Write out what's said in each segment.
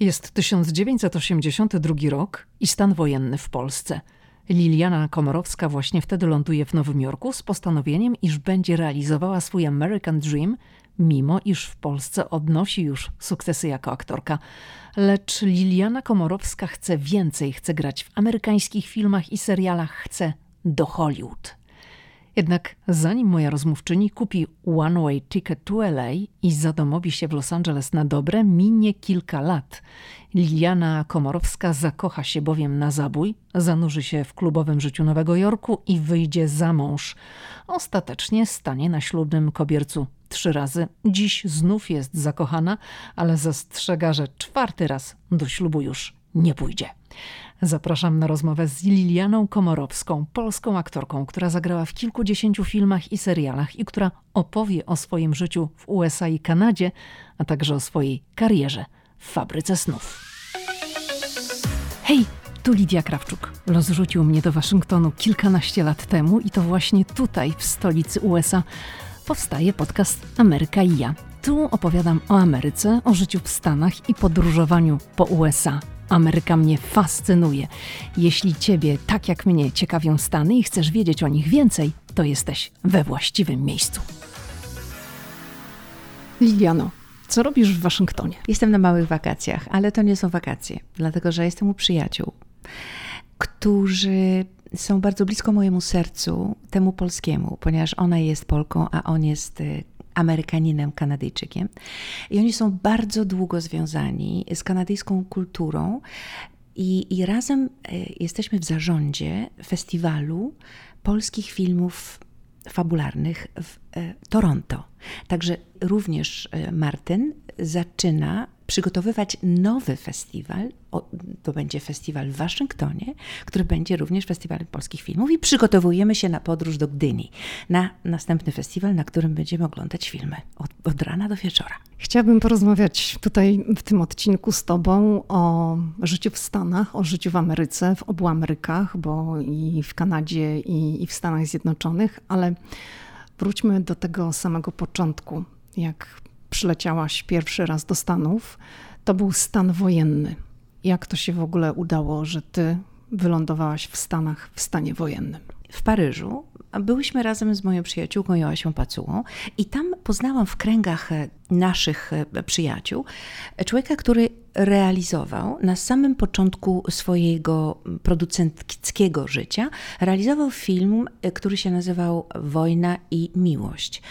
Jest 1982 rok i stan wojenny w Polsce. Liliana Komorowska właśnie wtedy ląduje w Nowym Jorku z postanowieniem, iż będzie realizowała swój American Dream, mimo iż w Polsce odnosi już sukcesy jako aktorka. Lecz Liliana Komorowska chce więcej, chce grać w amerykańskich filmach i serialach, chce do Hollywood. Jednak zanim moja rozmówczyni kupi one-way ticket to LA i zadomowi się w Los Angeles na dobre, minie kilka lat. Liliana Komorowska zakocha się bowiem na zabój, zanurzy się w klubowym życiu Nowego Jorku i wyjdzie za mąż. Ostatecznie stanie na ślubnym kobiercu trzy razy. Dziś znów jest zakochana, ale zastrzega, że czwarty raz do ślubu już nie pójdzie. Zapraszam na rozmowę z Lilianą Komorowską, polską aktorką, która zagrała w kilkudziesięciu filmach i serialach i która opowie o swoim życiu w USA i Kanadzie, a także o swojej karierze w fabryce snów. Hej, tu Lidia Krawczuk. Los rzucił mnie do Waszyngtonu kilkanaście lat temu i to właśnie tutaj, w stolicy USA, powstaje podcast Ameryka i ja. Tu opowiadam o Ameryce, o życiu w Stanach i podróżowaniu po USA. Ameryka mnie fascynuje. Jeśli Ciebie, tak jak mnie, ciekawią Stany i chcesz wiedzieć o nich więcej, to jesteś we właściwym miejscu. Liliano, co robisz w Waszyngtonie? Jestem na małych wakacjach, ale to nie są wakacje, dlatego że jestem u przyjaciół, którzy są bardzo blisko mojemu sercu, temu polskiemu, ponieważ ona jest Polką, a on jest y, Amerykaninem, Kanadyjczykiem. I oni są bardzo długo związani z kanadyjską kulturą. I, I razem e, jesteśmy w zarządzie festiwalu polskich filmów fabularnych w e, Toronto. Także również e, Martyn zaczyna przygotowywać nowy festiwal. To będzie festiwal w Waszyngtonie, który będzie również festiwalem polskich filmów i przygotowujemy się na podróż do Gdyni, na następny festiwal, na którym będziemy oglądać filmy od, od rana do wieczora. Chciałabym porozmawiać tutaj w tym odcinku z Tobą o życiu w Stanach, o życiu w Ameryce, w obu Amerykach, bo i w Kanadzie, i, i w Stanach Zjednoczonych, ale wróćmy do tego samego początku, jak przyleciałaś pierwszy raz do Stanów, to był stan wojenny. Jak to się w ogóle udało, że ty wylądowałaś w Stanach w stanie wojennym? W Paryżu byłyśmy razem z moją przyjaciółką Joasią Pacułą i tam poznałam w kręgach naszych przyjaciół człowieka, który realizował na samym początku swojego producenckiego życia, realizował film, który się nazywał Wojna i Miłość.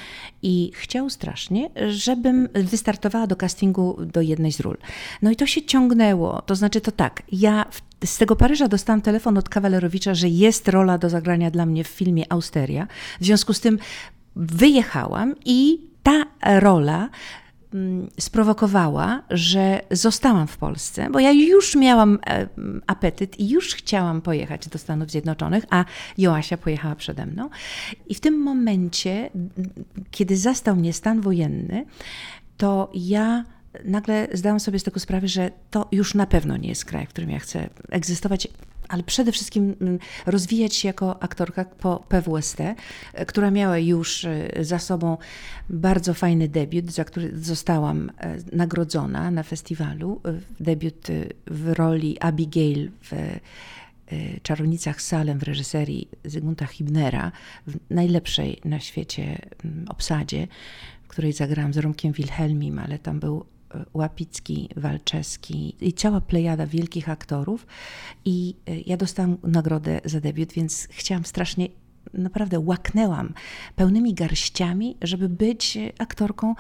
I chciał strasznie, żebym wystartowała do castingu do jednej z ról. No i to się ciągnęło. To znaczy to tak, ja z tego Paryża dostałam telefon od kawalerowicza, że jest rola do zagrania dla mnie w filmie Austeria. W związku z tym wyjechałam i ta rola Mm, sprowokowała, że zostałam w Polsce, bo ja już miałam e, apetyt i już chciałam pojechać do Stanów Zjednoczonych, a Joasia pojechała przede mną. I w tym momencie, kiedy zastał mnie stan wojenny, to ja nagle zdałam sobie z tego sprawę, że to już na pewno nie jest kraj, w którym ja chcę egzystować ale przede wszystkim mm, rozwijać się jako aktorka po PWST, e, która miała już e, za sobą bardzo fajny debiut, za który zostałam e, nagrodzona na festiwalu. Debiut w roli Abigail w Czarownicach Salem w reżyserii Zygmunta Hibnera, w najlepszej na świecie mm, obsadzie, w której zagrałam z Romkiem Wilhelmim, ale tam był Łapicki, Walczewski i cała plejada wielkich aktorów. I e, ja dostałam nagrodę za debiut, więc chciałam strasznie naprawdę łaknęłam pełnymi garściami, żeby być aktorką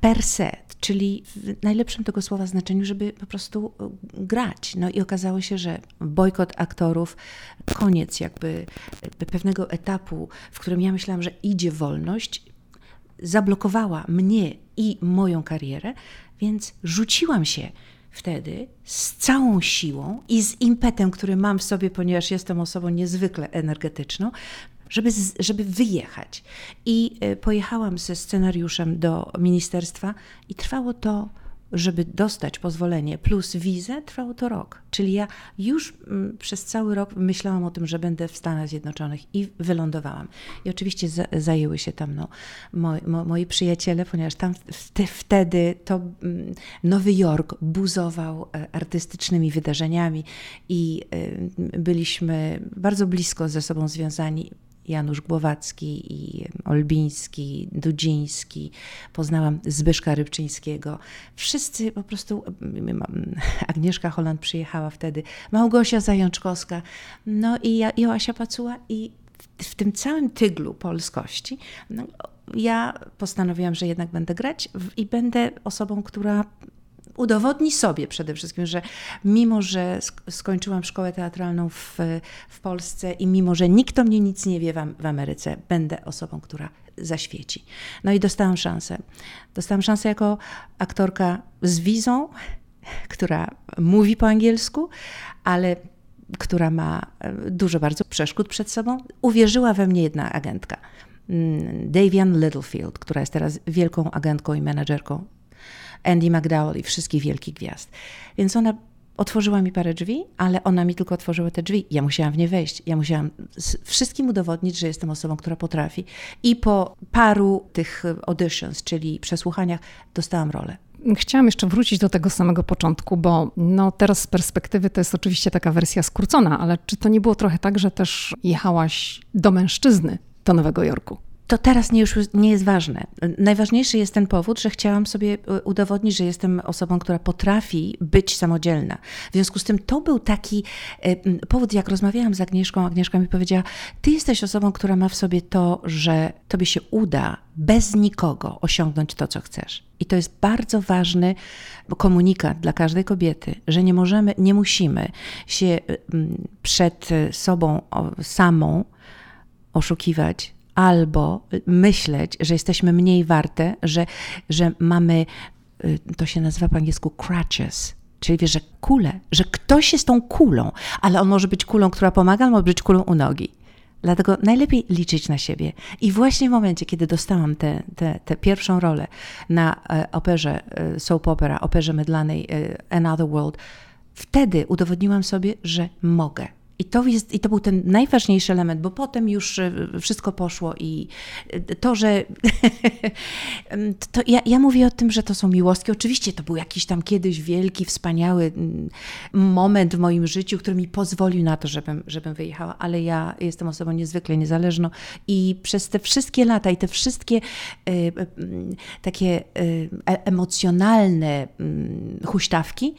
per se, czyli w najlepszym tego słowa znaczeniu, żeby po prostu e, grać. No i okazało się, że bojkot aktorów, koniec jakby pewnego etapu, w którym ja myślałam, że idzie wolność, zablokowała mnie i moją karierę, więc rzuciłam się wtedy z całą siłą i z impetem, który mam w sobie, ponieważ jestem osobą niezwykle energetyczną, żeby, żeby wyjechać. I e, pojechałam ze scenariuszem do ministerstwa i trwało to żeby dostać pozwolenie plus wizę, trwało to rok. Czyli ja już mm, przez cały rok myślałam o tym, że będę w Stanach Zjednoczonych i wylądowałam. I oczywiście zajęły się tam no, moi, moi przyjaciele, ponieważ tam wtedy to mm, Nowy Jork buzował e, artystycznymi wydarzeniami i e, byliśmy bardzo blisko ze sobą związani Janusz Głowacki i Olbiński, Dudziński, poznałam Zbyszka Rybczyńskiego. Wszyscy po prostu, Agnieszka Holland przyjechała wtedy, Małgosia Zajączkowska, no i Joasia Pacuła i w, w tym całym tyglu polskości no, ja postanowiłam, że jednak będę grać i będę osobą, która udowodni sobie przede wszystkim, że mimo, że skończyłam szkołę teatralną w, w Polsce i mimo, że nikt o mnie nic nie wie w, Ameryce, będę osobą, która zaświeci. No i dostałam szansę. Dostałam szansę jako aktorka z wizą, która mówi po angielsku, ale która ma e, dużo bardzo przeszkód przed sobą. Uwierzyła we mnie jedna agentka. Mm, Davian Littlefield, która jest teraz wielką agentką i menadżerką Andy McDowell i wszystkich wielkich gwiazd. Więc ona otworzyła mi parę drzwi, ale ona mi tylko otworzyła te drzwi. Ja musiałam w nie wejść. Ja musiałam wszystkim udowodnić, że jestem osobą, która potrafi. I po paru tych auditions, czyli przesłuchaniach, dostałam rolę. Chciałam jeszcze wrócić do tego samego początku, bo no teraz z perspektywy to jest oczywiście taka wersja skrócona, ale czy to nie było trochę tak, że też jechałaś do mężczyzny do Nowego Jorku? To teraz nie już nie jest ważne. Najważniejszy jest ten powód, że chciałam sobie e, udowodnić, że jestem osobą, która potrafi być samodzielna. W związku z tym to był taki e, powód, jak rozmawiałam z Agnieszką, Agnieszka mi powiedziała, ty jesteś osobą, która ma w sobie to, że tobie się uda bez nikogo osiągnąć to, co chcesz. I to jest bardzo ważny komunikat dla każdej kobiety, że nie możemy, nie musimy się e, przed sobą samą oszukiwać, albo myśleć, że jesteśmy mniej warte, że, że mamy, y, to się nazywa po angielsku crutches, czyli wiesz, że kulę, że ktoś jest tą kulą, ale on może być kulą, która pomaga, albo może być kulą u nogi. Dlatego najlepiej liczyć na siebie. I właśnie w momencie, kiedy dostałam tę te, te, te, pierwszą rolę na e, operze e, soap opera, operze mydlanej e, Another World, wtedy udowodniłam sobie, że mogę i to, jest, I to był ten najważniejszy element, bo potem już e, wszystko poszło i e, to, że. to ja, ja mówię o tym, że to są miłostki. Oczywiście to był jakiś tam kiedyś wielki, wspaniały moment w moim życiu, który mi pozwolił na to, żebym, żebym wyjechała, ale ja jestem osobą niezwykle niezależną i przez te wszystkie lata i te wszystkie y, takie emocjonalne huśtawki,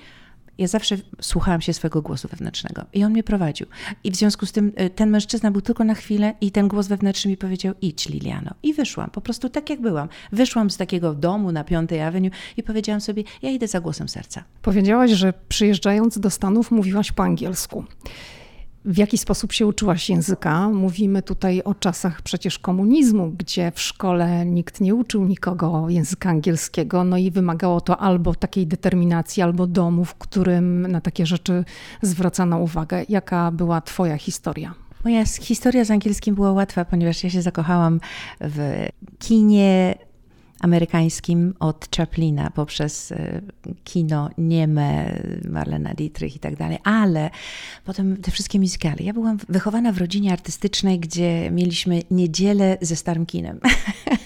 ja zawsze słuchałam się swojego głosu wewnętrznego i on mnie prowadził. I w związku z tym y, ten mężczyzna był tylko na chwilę i ten głos wewnętrzny mi powiedział: idź, Liliano. I wyszłam, po prostu tak jak byłam. Wyszłam z takiego domu na Piątej Avenue i powiedziałam sobie: ja idę za głosem serca. Powiedziałaś, że przyjeżdżając do Stanów mówiłaś po angielsku. W jaki sposób się uczyłaś języka? Mówimy tutaj o czasach przecież komunizmu, gdzie w szkole nikt nie uczył nikogo języka angielskiego, no i wymagało to albo takiej determinacji, albo domu, w którym na takie rzeczy zwracano uwagę. Jaka była Twoja historia? Moja historia z angielskim była łatwa, ponieważ ja się zakochałam w kinie amerykańskim od Chaplina poprzez e, kino nieme, Marlena Dietrich i tak dalej, ale potem te wszystkie muzykale. Ja byłam wychowana w rodzinie artystycznej, gdzie mieliśmy niedzielę ze starym kinem.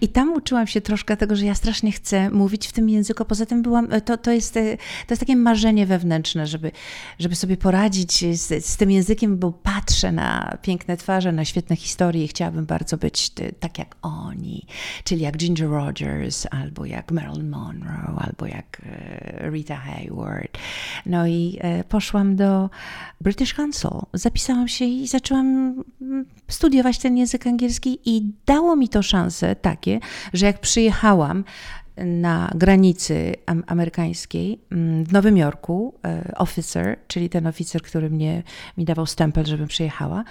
I tam uczyłam się troszkę tego, że ja strasznie chcę mówić w tym języku. Poza tym byłam, to, to, jest, to jest takie marzenie wewnętrzne, żeby, żeby sobie poradzić z, z tym językiem, bo patrzę na piękne twarze, na świetne historie i chciałabym bardzo być tak jak oni, czyli jak Ginger Rogers, albo jak Marilyn Monroe, albo jak e, Rita Hayward. No i e, poszłam do British Council, zapisałam się i zaczęłam mm, studiować ten język angielski i dało mi to szansę takie, że jak przyjechałam na granicy amerykańskiej mm, w Nowym Jorku, e, officer, czyli ten oficer, który mnie, mi dawał stempel, żebym przyjechała,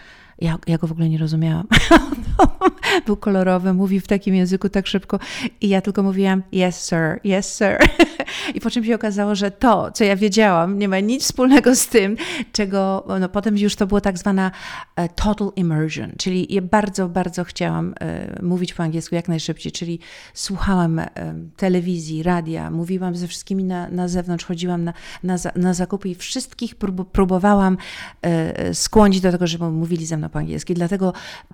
ja, ja go w ogóle nie rozumiałam. Był kolorowy, mówił w takim języku tak szybko i ja tylko mówiłam yes sir, yes sir. I po czym się okazało, że to, co ja wiedziałam, nie ma nic wspólnego z tym, czego no, potem już to było tak zwana e, total immersion, czyli ja bardzo, bardzo chciałam e, mówić po angielsku jak najszybciej, czyli słuchałam e, telewizji, radia, mówiłam ze wszystkimi na, na zewnątrz, chodziłam na, na, na zakupy i wszystkich prób, próbowałam skłonić do tego, żeby mówili ze mną po angielsku. Dlatego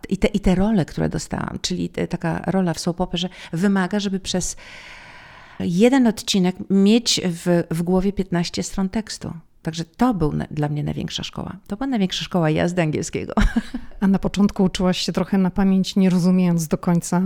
i te, i te role, które dostałam, czyli te, taka rola w soap że wymaga, żeby przez jeden odcinek mieć w, w głowie 15 stron tekstu. Także to był dla mnie największa szkoła. To była największa szkoła jazdy angielskiego. A na początku uczyłaś się trochę na pamięć, nie rozumiejąc do końca,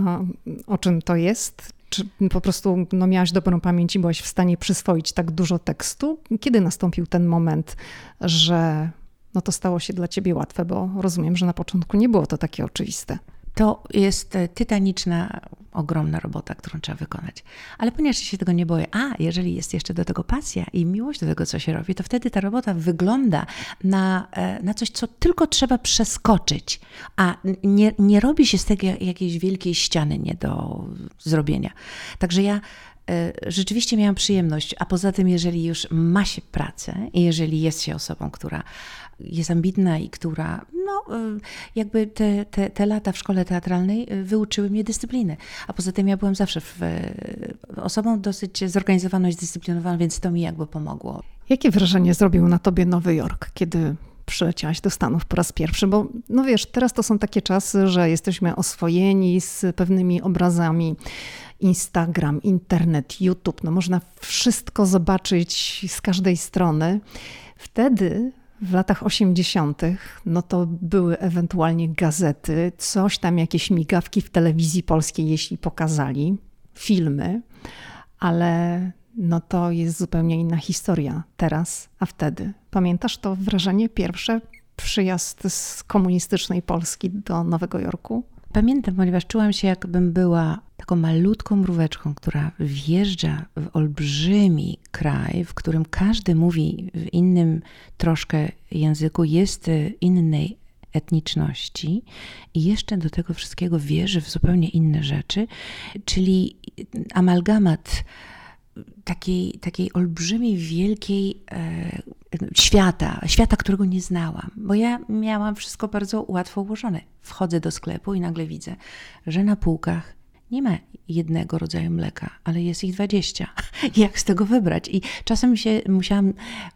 o czym to jest? Czy po prostu no, miałaś dobrą pamięć i byłaś w stanie przyswoić tak dużo tekstu? Kiedy nastąpił ten moment, że no, to stało się dla ciebie łatwe? Bo rozumiem, że na początku nie było to takie oczywiste. To jest e, tytaniczna, ogromna robota, którą trzeba wykonać. Ale ponieważ się tego nie boję, a jeżeli jest jeszcze do tego pasja i miłość do tego, co się robi, to wtedy ta robota wygląda na, e, na coś, co tylko trzeba przeskoczyć, a nie, nie robi się z tego jakiejś wielkiej ściany nie do zrobienia. Także ja rzeczywiście miałam przyjemność, a poza tym, jeżeli już ma się pracę i jeżeli jest się osobą, która jest ambitna i która, no, y, jakby te, te, te lata w szkole teatralnej y, wyuczyły mnie dyscypliny. A poza tym ja byłam zawsze w, y, osobą dosyć zorganizowaną i zdyscyplinowaną, więc to mi jakby pomogło. Jakie wrażenie zrobił na tobie Nowy Jork, kiedy przyleciałaś do Stanów po raz pierwszy, bo no wiesz, teraz to są takie czasy, że jesteśmy oswojeni z pewnymi obrazami. Instagram, internet, YouTube, no można wszystko zobaczyć z każdej strony. Wtedy w latach 80., no to były ewentualnie gazety, coś tam, jakieś migawki w telewizji polskiej, jeśli pokazali, filmy, ale no to jest zupełnie inna historia teraz, a wtedy. Pamiętasz to wrażenie pierwsze, przyjazd z komunistycznej Polski do Nowego Jorku? Pamiętam, ponieważ czułam się, jakbym była taką malutką mróweczką, która wjeżdża w olbrzymi kraj, w którym każdy mówi w innym troszkę języku, jest innej etniczności i jeszcze do tego wszystkiego wierzy w zupełnie inne rzeczy, czyli amalgamat takiej, takiej olbrzymiej, wielkiej e, świata, świata, którego nie znałam, bo ja miałam wszystko bardzo łatwo ułożone. Wchodzę do sklepu i nagle widzę, że na półkach nie ma jednego rodzaju mleka, ale jest ich dwadzieścia. Jak z tego wybrać? I czasem się musiałam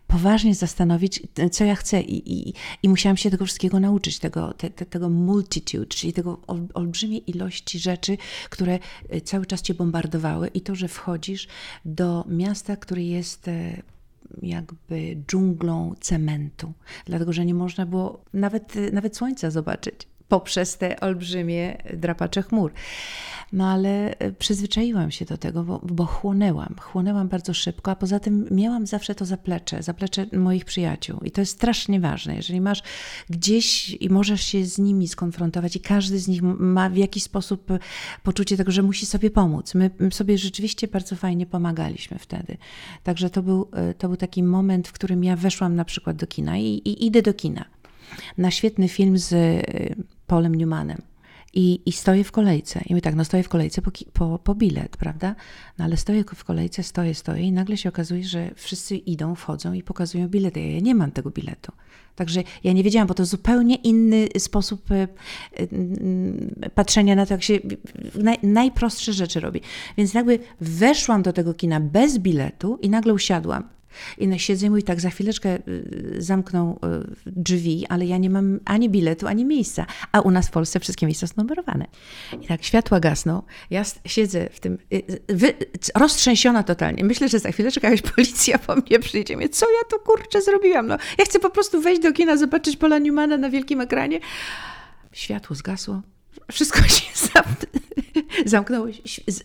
poważnie zastanowić, co ja chcę, i, i, i musiałam się tego wszystkiego nauczyć, tego, te, te, tego multitude, czyli tego ol, olbrzymiej ilości rzeczy, które e, cały czas cię bombardowały, i to, że wchodzisz do miasta, które jest e, jakby dżunglą cementu, dlatego że nie można było nawet, nawet słońca zobaczyć poprzez te olbrzymie drapacze chmur. No ale e, przyzwyczaiłam się do tego, bo, bo chłonęłam. Chłonęłam bardzo szybko, a poza tym miałam zawsze to zaplecze, zaplecze moich przyjaciół. I to jest strasznie ważne. Jeżeli masz gdzieś i możesz się z nimi skonfrontować i każdy z nich ma w jakiś sposób e, poczucie tego, że musi sobie pomóc. My sobie rzeczywiście bardzo fajnie pomagaliśmy wtedy. Także to był, e, to był taki moment, w którym ja weszłam na przykład do kina i, i idę do kina na świetny film z Paulem Newmanem. I, I stoję w kolejce. I mówię tak, no stoję w kolejce po, po, po bilet, prawda? No ale stoję w kolejce, stoję, stoję i nagle się okazuje, że wszyscy idą, wchodzą i pokazują bilety. Ja nie mam tego biletu. Także ja nie wiedziałam, bo to zupełnie inny sposób e, e, patrzenia na to, jak się naj, najprostsze rzeczy robi. Więc jakby weszłam do tego kina bez biletu i nagle usiadłam. I siedzę i tak, za chwileczkę y, zamkną y, drzwi, ale ja nie mam ani biletu, ani miejsca. A u nas w Polsce wszystkie miejsca są numerowane. I tak światła gasną, ja siedzę w tym, y, wy, roztrzęsiona totalnie. Myślę, że za chwileczkę jakaś policja po mnie przyjdzie. Mówię, co ja tu kurczę zrobiłam? No, ja chcę po prostu wejść do kina, zobaczyć Pola Newmana na wielkim ekranie. Światło zgasło, wszystko się zamknęło.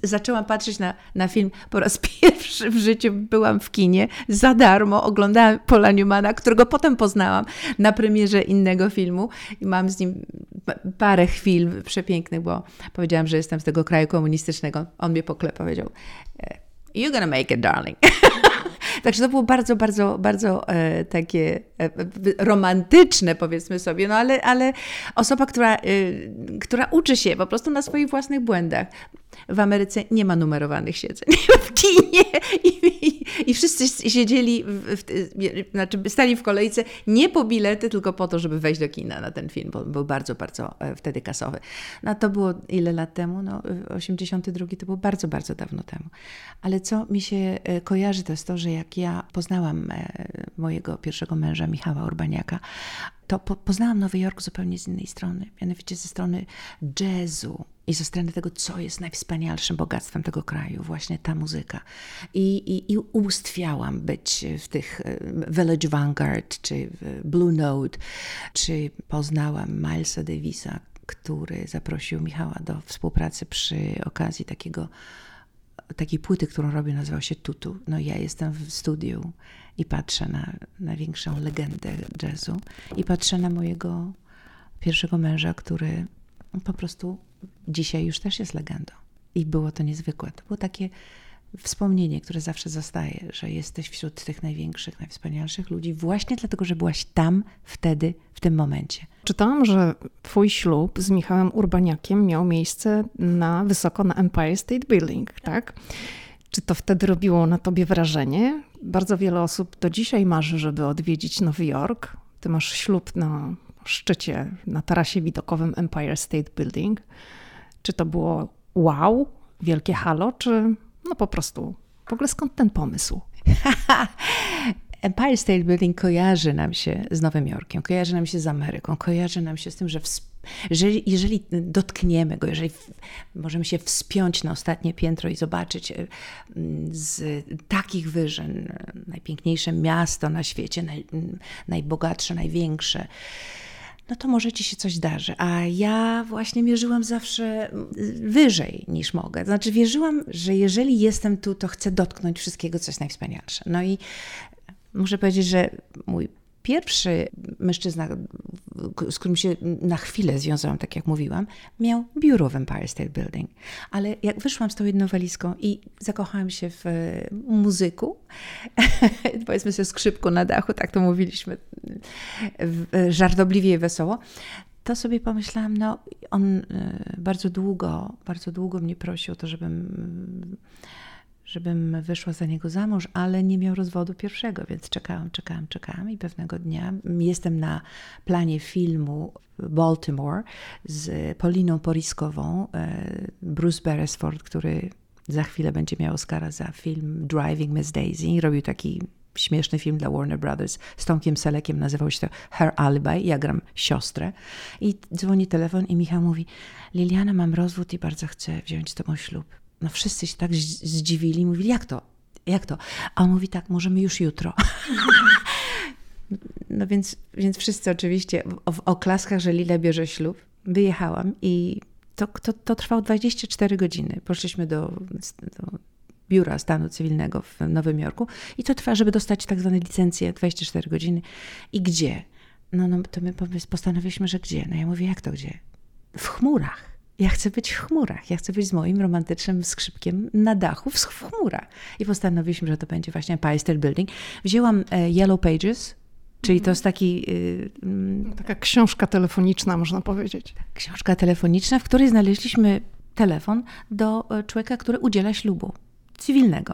Zaczęłam patrzeć na, na film po raz pierwszy w życiu. Byłam w kinie za darmo, oglądałam Paula Newmana, którego potem poznałam na premierze innego filmu i mam z nim parę chwil przepięknych, bo powiedziałam, że jestem z tego kraju komunistycznego. On mnie poklepał, powiedział e, You're gonna make it, darling. Także to było bardzo, bardzo, bardzo e, takie e, romantyczne, powiedzmy sobie, no ale, ale osoba, która, e, która uczy się po prostu na swoich własnych błędach. W Ameryce nie ma numerowanych siedzeń w kinie i, i, wszyscy siedzieli, w, w, znaczy stali w kolejce nie po bilety, tylko po to, żeby wejść do kina na ten film, bo był bardzo, bardzo e, wtedy kasowy. No to było ile lat temu? No 82 to było bardzo, bardzo dawno temu. Ale co mi się e, kojarzy, to jest to, że jak ja poznałam e, mojego pierwszego męża, Michała Urbaniaka, to po, poznałam Nowy Jork zupełnie z innej strony, mianowicie ze strony jazzu i ze strony tego, co jest najwspanialszym bogactwem tego kraju, właśnie ta muzyka. I, i, i być w tych e, Village Vanguard, czy Blue Note, czy poznałam Milesa Davisa, który zaprosił Michała do współpracy przy okazji takiego takiej płyty, którą robię, nazywa się Tutu. No ja jestem w studiu i patrzę na największą legendę jazzu i patrzę na mojego pierwszego męża, który po prostu dzisiaj już też jest legendą. I było to niezwykłe. To było takie wspomnienie, które zawsze zostaje, że jesteś wśród tych największych, najwspanialszych ludzi, właśnie dlatego, że byłaś tam, wtedy, w tym momencie. Czytałam, że twój ślub z Michałem Urbaniakiem miał miejsce na wysoko na Empire State Building, tak? Czy to wtedy robiło na tobie wrażenie? Bardzo wiele osób do dzisiaj marzy, żeby odwiedzić Nowy Jork. Ty masz ślub na szczycie, na tarasie widokowym Empire State Building. Czy to było wow, wielkie halo, czy no po prostu w ogóle skąd ten pomysł? Empire State Building kojarzy nam się z Nowym Jorkiem, kojarzy nam się z Ameryką, kojarzy nam się z tym, że jeżeli, jeżeli dotkniemy go, jeżeli możemy się wspiąć na ostatnie piętro i zobaczyć e, z takich wyżyn e, najpiękniejsze miasto na świecie, naj, najbogatsze, największe, no to może ci się coś darzy. A ja właśnie mierzyłam zawsze wyżej niż mogę. Znaczy, wierzyłam, że jeżeli jestem tu, to chcę dotknąć wszystkiego, co jest najwspanialsze. No i muszę powiedzieć, że mój pierwszy mężczyzna, z którym się na chwilę związałam, tak jak mówiłam, miał biuro w Empire State Building. Ale jak wyszłam z tą jedną walizką i zakochałam się w muzyku, powiedzmy sobie skrzypku na dachu, tak to mówiliśmy, żartobliwie i wesoło, to sobie pomyślałam, no on e, bardzo długo, bardzo długo mnie prosił o to, żebym żebym wyszła za niego za mąż, ale nie miał rozwodu pierwszego, więc czekałam, czekałam, czekałam i pewnego dnia jestem na planie filmu Baltimore z Poliną Poriskową, e, Bruce Beresford, który za chwilę będzie miał Oscara za film Driving Miss Daisy. Robił taki śmieszny film dla Warner Brothers z Tomkiem Selekiem, nazywał się to Her Alibi, ja gram siostrę. I dzwoni telefon i Michał mówi, Liliana, mam rozwód i bardzo chcę wziąć z tobą ślub no wszyscy się tak zdziwili, mówili, jak to? Jak to? A on mówi tak, możemy już jutro. no więc, więc wszyscy oczywiście w, w oklaskach, że Lila bierze ślub. Wyjechałam i to, to, to trwało 24 godziny. Poszliśmy do, do biura stanu cywilnego w Nowym Jorku i to trwa, żeby dostać tak zwane licencje 24 godziny. I gdzie? No, no to my postanowiliśmy, że gdzie? No ja mówię, jak to gdzie? W chmurach. Ja chcę być w chmurach. Ja chcę być z moim romantycznym skrzypkiem na dachu w chmurach. I postanowiliśmy, że to będzie właśnie State Building. Wzięłam e, Yellow Pages, czyli to jest taki... Y, mm, Taka książka telefoniczna, można powiedzieć. Książka telefoniczna, w której znaleźliśmy telefon do e, człowieka, który udziela ślubu cywilnego.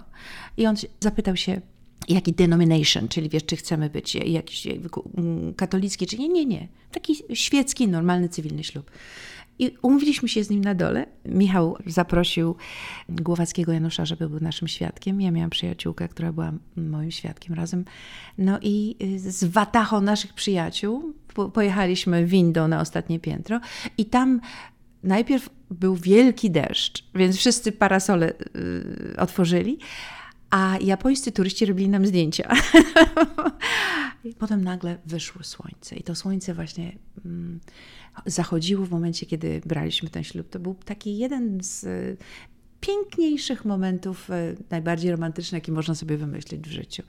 I on zapytał się, jaki denomination, czyli wiesz, czy chcemy być jakiś mm, katolicki, czy nie, nie, nie. Taki świecki, normalny, cywilny ślub. I umówiliśmy się z nim na dole. Michał zaprosił Głowackiego Janusza, żeby był naszym świadkiem. Ja miałam przyjaciółkę, która była moim świadkiem razem. No i z watachą naszych przyjaciół pojechaliśmy windą na ostatnie piętro i tam najpierw był wielki deszcz, więc wszyscy parasole y, otworzyli, a japońscy turyści robili nam zdjęcia. I potem nagle wyszło słońce i to słońce właśnie mm, zachodziło w momencie, kiedy braliśmy ten ślub. To był taki jeden z e, piękniejszych momentów, e, najbardziej romantycznych, jaki można sobie wymyślić w życiu.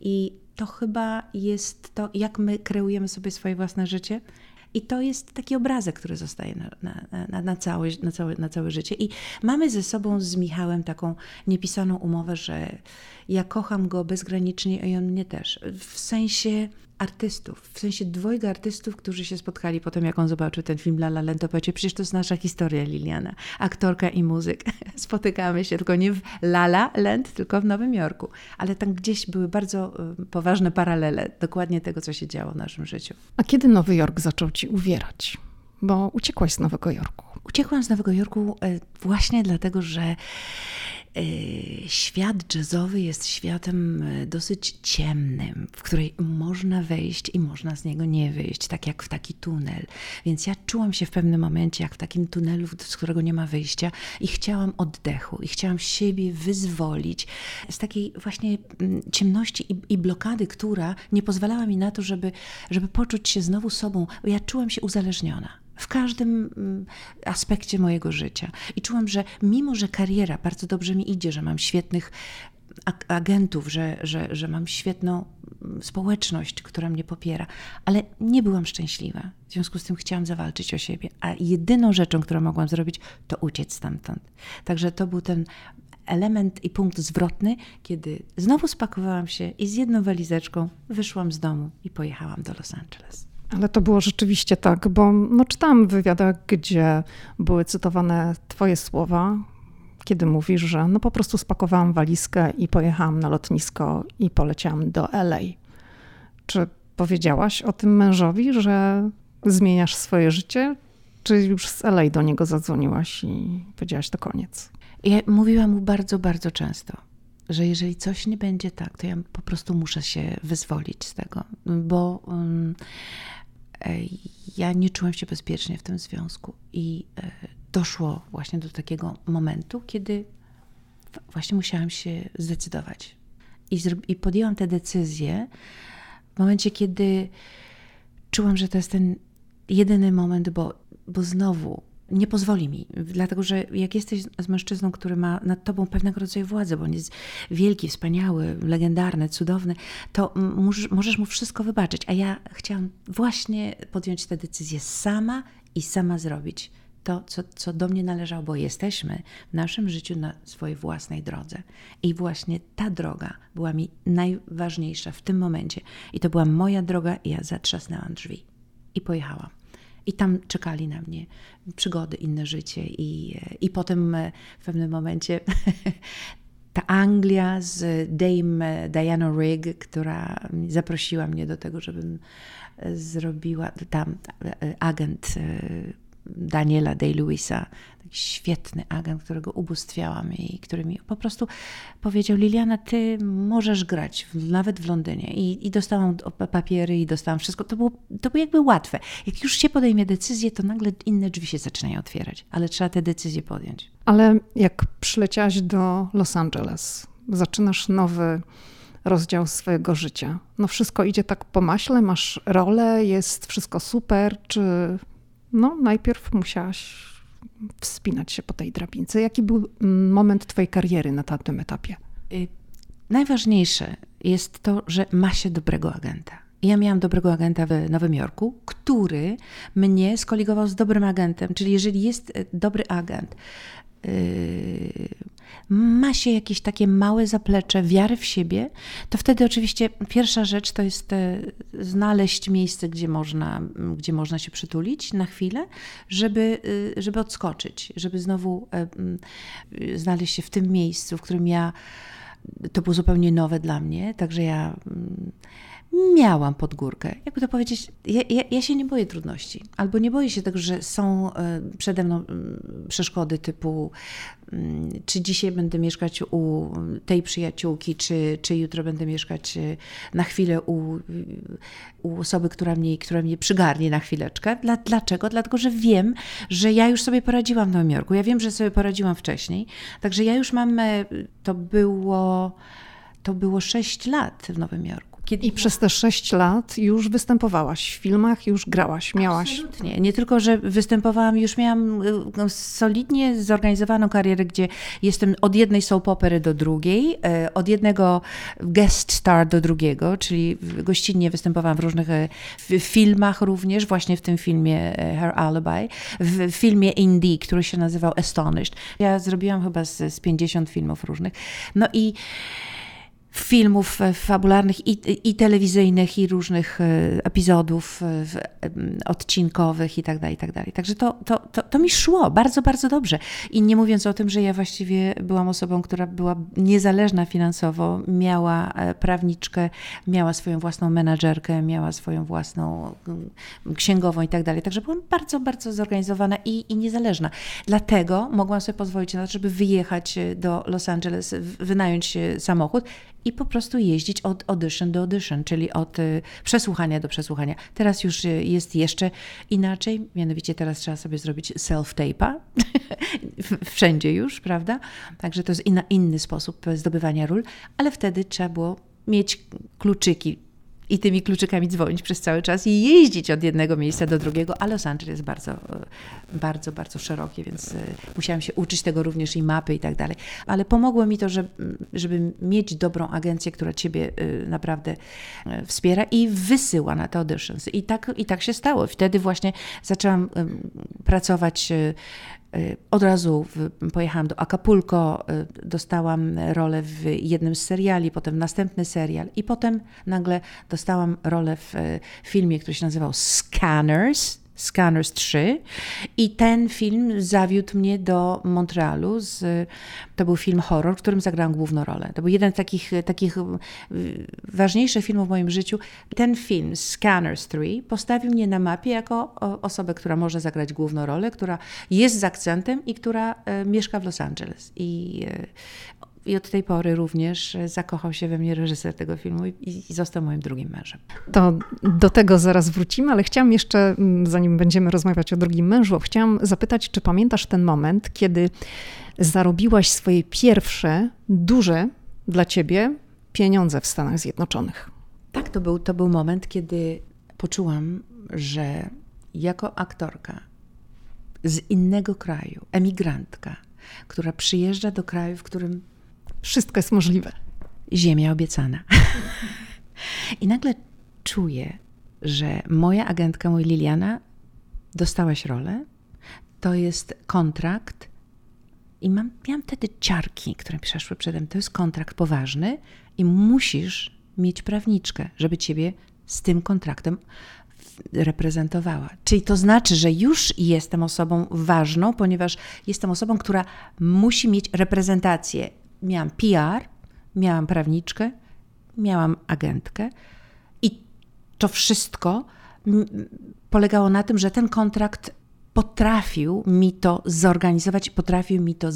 I to chyba jest to, jak my kreujemy sobie swoje własne życie. I to jest taki obrazek, który zostaje na, na, na, na, całe, na, całe, na całe życie. I mamy ze sobą z Michałem taką niepisaną umowę, że ja kocham go bezgranicznie i on mnie też. W sensie artystów, w sensie dwojga artystów, którzy się spotkali po tym, jak on zobaczył ten film La La Land, to powiedział, przecież to jest nasza historia, Liliana, aktorka i muzyk. Spotykamy się tylko nie w La La Land, tylko w Nowym Jorku. Ale tam gdzieś były bardzo y, poważne paralele dokładnie tego, co się działo w naszym życiu. A kiedy Nowy Jork zaczął ci uwierać? Bo uciekłaś z Nowego Jorku. Uciekłam z Nowego Jorku y, właśnie dlatego, że świat jazzowy jest światem y, dosyć ciemnym, w której można wejść i można z niego nie wyjść, tak jak w taki tunel. Więc ja czułam się w pewnym momencie jak w takim tunelu, z którego nie ma wyjścia i chciałam oddechu i chciałam siebie wyzwolić z takiej właśnie mm, ciemności i, i blokady, która nie pozwalała mi na to, żeby, żeby poczuć się znowu sobą, ja czułam się uzależniona w każdym mm, aspekcie mojego życia. I czułam, że mimo, że kariera bardzo dobrze mi idzie, że mam świetnych agentów, że, że, że mam świetną mm, społeczność, która mnie popiera, ale nie byłam szczęśliwa. W związku z tym chciałam zawalczyć o siebie, a jedyną rzeczą, którą mogłam zrobić, to uciec stamtąd. Także to był ten element i punkt zwrotny, kiedy znowu spakowałam się i z jedną walizeczką wyszłam z domu i pojechałam do Los Angeles. Ale to było rzeczywiście tak, bo no, czytałam w wywiadach, gdzie były cytowane Twoje słowa, kiedy mówisz, że no po prostu spakowałam walizkę i pojechałam na lotnisko i poleciałam do LA. Czy powiedziałaś o tym mężowi, że zmieniasz swoje życie, czy już z LA do niego zadzwoniłaś i powiedziałaś to koniec? Ja mówiłam mu bardzo, bardzo często, że jeżeli coś nie będzie tak, to ja po prostu muszę się wyzwolić z tego, bo um, ja nie czułam się bezpiecznie w tym związku i e, doszło właśnie do takiego momentu, kiedy właśnie musiałam się zdecydować. I, I podjęłam tę decyzję w momencie, kiedy czułam, że to jest ten jedyny moment, bo, bo znowu nie pozwoli mi, dlatego że jak jesteś z mężczyzną, który ma nad tobą pewnego rodzaju władzę, bo on jest wielki, wspaniały, legendarny, cudowny, to możesz, możesz mu wszystko wybaczyć. A ja chciałam właśnie podjąć tę decyzję sama i sama zrobić to, co, co do mnie należało, bo jesteśmy w naszym życiu na swojej własnej drodze. I właśnie ta droga była mi najważniejsza w tym momencie. I to była moja droga, i ja zatrzasnęłam drzwi i pojechałam. I tam czekali na mnie przygody, inne życie. I, i potem e, w pewnym momencie ta Anglia z Dame Diana Rigg, która zaprosiła mnie do tego, żebym e, zrobiła, tam e, agent Daniela Day-Lewisa, świetny agent, którego ubóstwiałam i który mi po prostu powiedział: Liliana, ty możesz grać, nawet w Londynie. I, i dostałam papiery i dostałam wszystko. To było, to było jakby łatwe. Jak już się podejmie decyzję, to nagle inne drzwi się zaczynają otwierać, ale trzeba te decyzje podjąć. Ale jak przyleciałaś do Los Angeles, zaczynasz nowy rozdział swojego życia. No wszystko idzie tak po maśle, masz rolę, jest wszystko super, czy no najpierw musiałaś wspinać się po tej drabince. Jaki był mm, moment twojej kariery na tamtym etapie? Y, najważniejsze jest to, że ma się dobrego agenta. Ja miałam dobrego agenta w Nowym Jorku, który mnie skoligował z dobrym agentem. Czyli jeżeli jest y, dobry agent, ma się jakieś takie małe zaplecze wiary w siebie, to wtedy oczywiście pierwsza rzecz to jest e, znaleźć miejsce, gdzie można, gdzie można się przytulić na chwilę, żeby, e, żeby odskoczyć, żeby znowu e, znaleźć się w tym miejscu, w którym ja to było zupełnie nowe dla mnie, także ja miałam pod górkę. Jakby to powiedzieć, ja, ja, ja, się nie boję trudności. Albo nie boję się tego, że są e, przede mną mm, przeszkody typu mm, czy dzisiaj będę mieszkać u tej przyjaciółki, czy, czy jutro będę mieszkać e, na chwilę u, u osoby, która mnie, która mnie przygarnie na chwileczkę. Dla, dlaczego? Dlatego, że wiem, że ja już sobie poradziłam w Nowym Jorku. Ja wiem, że sobie poradziłam wcześniej. Także ja już mam, e, to było, to było 6 lat w Nowym Jorku. Kiedy I przez te sześć lat już występowałaś w filmach, już grałaś, miałaś. Absolutnie. Nie tylko, że występowałam, już miałam y, solidnie zorganizowaną karierę, gdzie jestem od jednej soap opery do drugiej, y, od jednego guest star do drugiego, czyli gościnnie występowałam w różnych w filmach również, właśnie w tym filmie Her Alibi, w filmie Indie, który się nazywał Astonished. Ja zrobiłam chyba z, z 50 filmów różnych. No i filmów e, fabularnych i, i telewizyjnych, i różnych e, epizodów e, odcinkowych i tak dalej, i tak. Także to, to, to, to mi szło bardzo, bardzo dobrze. I nie mówiąc o tym, że ja właściwie byłam osobą, która była niezależna finansowo, miała prawniczkę, miała swoją własną menadżerkę, miała swoją własną mm, księgową i tak. Także byłam bardzo, bardzo zorganizowana i, i niezależna. Dlatego mogłam sobie pozwolić na to, żeby wyjechać do Los Angeles, wynająć samochód i po prostu jeździć od audition do audition, czyli od y, przesłuchania do przesłuchania. Teraz już y, jest jeszcze inaczej, mianowicie teraz trzeba sobie zrobić self-tape'a, wszędzie już, prawda? Także to jest inny sposób zdobywania ról, ale wtedy trzeba było mieć kluczyki i tymi kluczykami dzwonić przez cały czas i jeździć od jednego miejsca do drugiego, a Los Angeles jest bardzo, e, bardzo, bardzo szerokie, więc e, musiałam się uczyć tego również i mapy i tak dalej. Ale pomogło mi to, żeby, żeby mieć dobrą agencję, która ciebie e, naprawdę wspiera i wysyła na te auditions. I tak, i tak się stało. Wtedy właśnie zaczęłam pracować od razu pojechałam do Acapulco, y, dostałam rolę w jednym z seriali, potem następny serial i potem nagle dostałam rolę w y, filmie, który się nazywał Scanners Scanners 3 i ten film zawiódł mnie do Montrealu. Z, to był film horror, w którym zagrałam główną rolę. To był jeden z takich, takich y, ważniejszych filmów w moim życiu. Ten film, Scanners 3, postawił mnie na mapie jako osobę, która może zagrać główną rolę, która jest z akcentem i która y, mieszka w Los Angeles. I y, i od tej pory również zakochał się we mnie reżyser tego filmu i, i został moim drugim mężem. To do tego zaraz wrócimy, ale chciałam jeszcze, mm, zanim będziemy rozmawiać o drugim mężu, chciałam zapytać, czy pamiętasz ten moment, kiedy zarobiłaś swoje pierwsze, duże dla ciebie pieniądze w Stanach Zjednoczonych? Tak, to był, to był moment, kiedy poczułam, że jako aktorka z innego kraju, emigrantka, która przyjeżdża do kraju, w którym wszystko jest możliwe. Ziemia obiecana. I nagle czuję, że moja agentka, mój Liliana, dostałaś rolę. To jest kontrakt. I mam, miałam wtedy ciarki, które przeszły przede mną. To jest kontrakt poważny i musisz mieć prawniczkę, żeby ciebie z tym kontraktem reprezentowała. Czyli to znaczy, że już jestem osobą ważną, ponieważ jestem osobą, która musi mieć reprezentację miałam PR, miałam prawniczkę, miałam agentkę i to wszystko polegało na tym, że ten kontrakt potrafił mi to zorganizować, potrafił mi to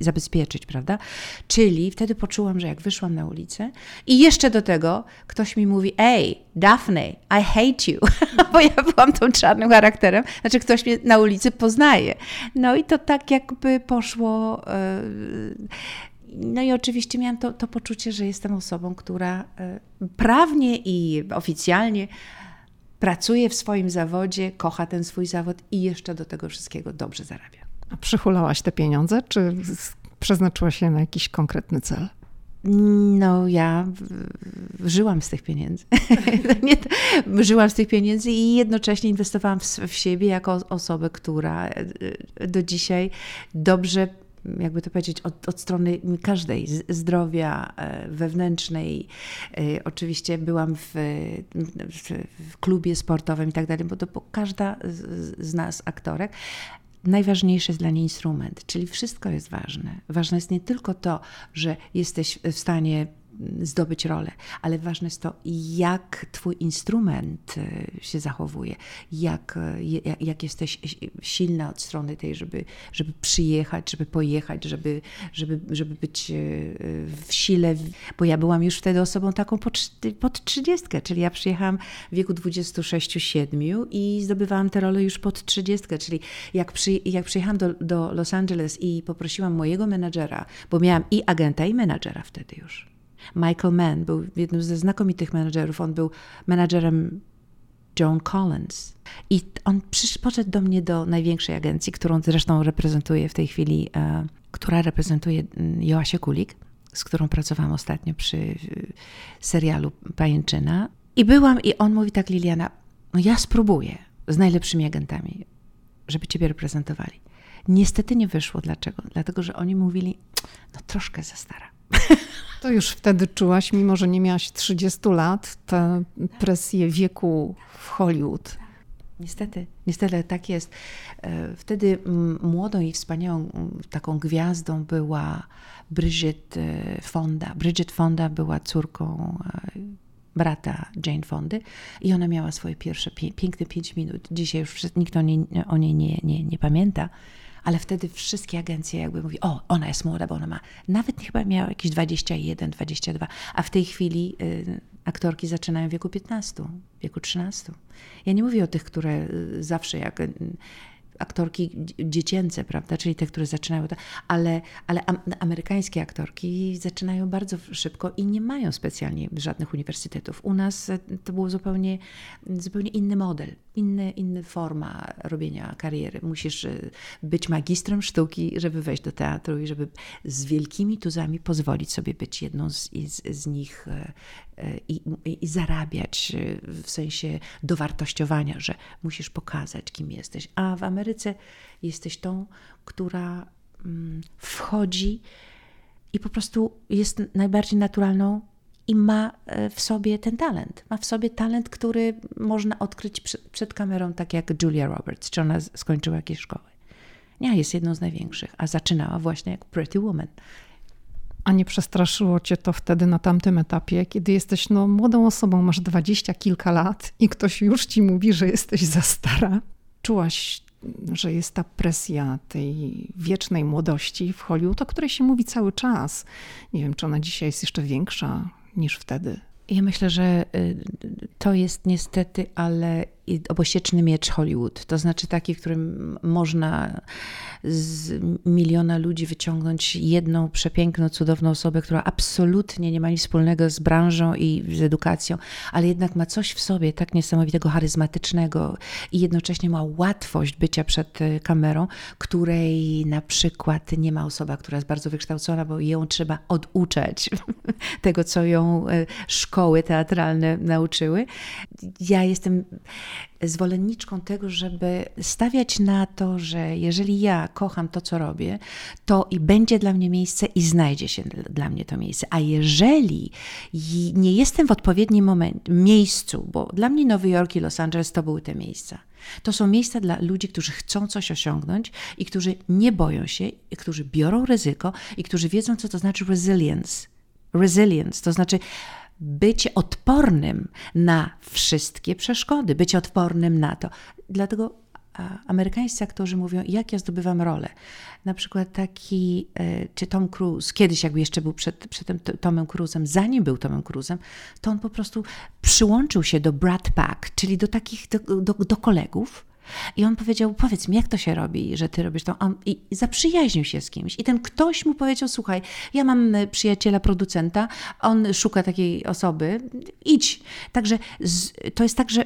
zabezpieczyć, prawda? Czyli wtedy poczułam, że jak wyszłam na ulicę i jeszcze do tego ktoś mi mówi, ej, Daphne, I hate you, bo ja byłam tą czarnym charakterem, znaczy ktoś mnie na ulicy poznaje. No i to tak jakby poszło... Yy, no i oczywiście miałam to, to poczucie, że jestem osobą, która e, prawnie i oficjalnie pracuje w swoim zawodzie, kocha ten swój zawód i jeszcze do tego wszystkiego dobrze zarabia. A przychulałaś te pieniądze, czy przeznaczyłaś je na jakiś konkretny cel? No, ja żyłam z tych pieniędzy. żyłam z tych pieniędzy i jednocześnie inwestowałam w, w siebie jako osobę, która e, do dzisiaj dobrze jakby to powiedzieć, od, od strony każdej, zdrowia e, wewnętrznej. E, oczywiście byłam w, w, w klubie sportowym i tak dalej, bo to bo każda z, z nas, aktorek, najważniejszy jest dla niej instrument, czyli wszystko jest ważne. Ważne jest nie tylko to, że jesteś w stanie zdobyć rolę, ale ważne jest to, jak Twój instrument e, się zachowuje, jak, e, jak jesteś silna od strony tej, żeby, żeby przyjechać, żeby pojechać, żeby, żeby, żeby być e, w sile, bo ja byłam już wtedy osobą taką pod 30, czyli ja przyjechałam w wieku 26-7 i zdobywałam tę rolę już pod 30, czyli jak, przy, jak przyjechałam do, do Los Angeles i poprosiłam mojego menadżera, bo miałam i agenta, i menadżera wtedy już Michael Mann był jednym ze znakomitych menedżerów. On był menedżerem Joan Collins. I on poszedł do mnie do największej agencji, którą zresztą reprezentuje w tej chwili, e, która reprezentuje mm, Joasię Kulik, z którą pracowałam ostatnio przy e, serialu Pajęczyna. I byłam, i on mówi tak, Liliana, no ja spróbuję z najlepszymi agentami, żeby ciebie reprezentowali. Niestety nie wyszło. Dlaczego? Dlatego, że oni mówili, no troszkę za stara. To już wtedy czułaś, mimo że nie miałaś 30 lat, tę presję wieku w Hollywood. Niestety, niestety tak jest. E, wtedy młodą i wspaniałą taką gwiazdą była Bridget e, Fonda. Bridget Fonda była córką e, brata Jane Fondy i ona miała swoje pierwsze piękne pięć minut. Dzisiaj już nikt o niej, o niej nie, nie, nie pamięta, ale wtedy wszystkie agencje jakby mówi, o, ona jest młoda, bo ona ma, nawet chyba miała jakieś 21, 22, a w tej chwili y, aktorki zaczynają w wieku 15, w wieku 13. Ja nie mówię o tych, które y, zawsze jak y, aktorki dziecięce, prawda, czyli te, które zaczynają, ale, ale amerykańskie aktorki zaczynają bardzo szybko i nie mają specjalnie żadnych uniwersytetów. U nas e, to był zupełnie, zupełnie inny model, inny, inna forma robienia kariery. Musisz e, być magistrem sztuki, żeby wejść do teatru i żeby z wielkimi tuzami pozwolić sobie być jedną z, z, z nich e, i, i, zarabiać w sensie dowartościowania, że musisz pokazać, kim jesteś. A w Ameryce jesteś tą, która mm, wchodzi i po prostu jest najbardziej naturalną i ma e, w sobie ten talent. Ma w sobie talent, który można odkryć przed, kamerą, tak jak Julia Roberts, czy ona skończyła jakieś szkoły. Nie, jest jedną z największych, a zaczynała właśnie jak Pretty Woman. A nie przestraszyło cię to wtedy na tamtym etapie, kiedy jesteś no, młodą osobą, masz dwadzieścia kilka lat i ktoś już ci mówi, że jesteś za stara? Czułaś, że jest ta presja tej wiecznej młodości w Hollywood, o której się mówi cały czas. Nie wiem, czy ona dzisiaj jest jeszcze większa niż wtedy. Ja myślę, że y, to jest niestety, ale obosieczny miecz Hollywood. To znaczy taki, w którym można z miliona ludzi wyciągnąć jedną przepiękną, cudowną osobę, która absolutnie nie ma nic wspólnego z branżą i z edukacją, ale jednak ma coś w sobie tak niesamowitego, charyzmatycznego i jednocześnie ma łatwość bycia przed e, kamerą, której na przykład nie ma osoba, która jest bardzo wykształcona, bo ją trzeba oduczać tego, co ją e, szkoły teatralne nauczyły. Ja jestem zwolenniczką tego, żeby stawiać na to, że jeżeli ja kocham to, co robię, to i będzie dla mnie miejsce i znajdzie się dla mnie to miejsce. A jeżeli nie jestem w odpowiednim moment, miejscu, bo dla mnie Nowy Jork i Los Angeles to były te miejsca. To są miejsca dla ludzi, którzy chcą coś osiągnąć i którzy nie boją się, i którzy biorą ryzyko i którzy wiedzą, co to znaczy resilience. Resilience to znaczy być odpornym na wszystkie przeszkody, być odpornym na to. Dlatego amerykańscy aktorzy mówią, jak ja zdobywam rolę. Na przykład taki, e, czy Tom Cruise, kiedyś jakby jeszcze był przed, przed tym Tomem Cruise'em, zanim był Tomem Cruise'em, to on po prostu przyłączył się do Brad Pack, czyli do takich, do, do, do kolegów, i on powiedział: Powiedz mi, jak to się robi, że ty robisz to? I zaprzyjaźnił się z kimś. I ten ktoś mu powiedział: Słuchaj, ja mam e, przyjaciela, producenta, on szuka takiej osoby, idź. Także to jest tak, że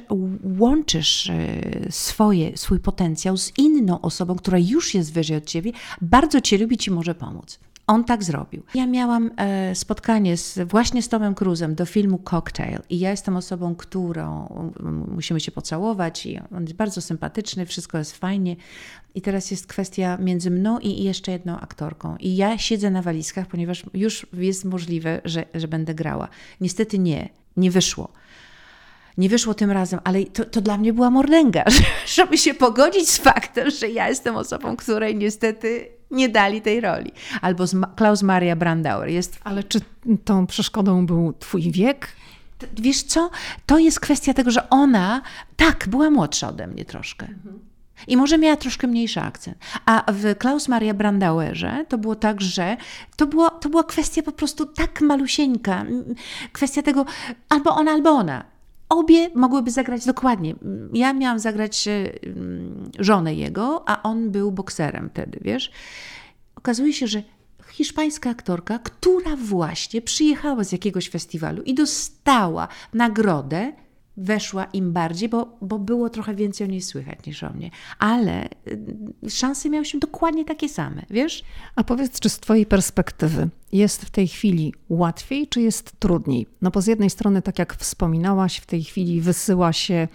łączysz e, swoje, swój potencjał z inną osobą, która już jest wyżej od ciebie, bardzo cię lubi, ci może pomóc. On tak zrobił. Ja miałam e, spotkanie z, właśnie z Tomem Cruzem do filmu Cocktail i ja jestem osobą, którą musimy się pocałować i on jest bardzo sympatyczny, wszystko jest fajnie. I teraz jest kwestia między mną i jeszcze jedną aktorką. I ja siedzę na walizkach, ponieważ już jest możliwe, że, że będę grała. Niestety nie, nie wyszło. Nie wyszło tym razem, ale to, to dla mnie była mordęga, żeby się pogodzić z faktem, że ja jestem osobą, której niestety nie dali tej roli. Albo Klaus Maria Brandauer jest. Ale czy tą przeszkodą był twój wiek? Wiesz co? To jest kwestia tego, że ona, tak, była młodsza ode mnie troszkę. I może miała troszkę mniejszy akcent. A w Klaus Maria Brandauerze to było tak, że to, było, to była kwestia po prostu tak malusieńka. Kwestia tego albo ona, albo ona obie mogłyby zagrać dokładnie. Ja miałam zagrać e, żonę jego, a on był bokserem wtedy, wiesz. Okazuje się, że hiszpańska aktorka, która właśnie przyjechała z jakiegoś festiwalu i dostała nagrodę, weszła im bardziej, bo, bo było trochę więcej o niej słychać niż o mnie. Ale y, szanse miałyśmy dokładnie takie same, wiesz? A powiedz, czy z Twojej perspektywy jest w tej chwili łatwiej, czy jest trudniej? No bo z jednej strony, tak jak wspominałaś, w tej chwili wysyła się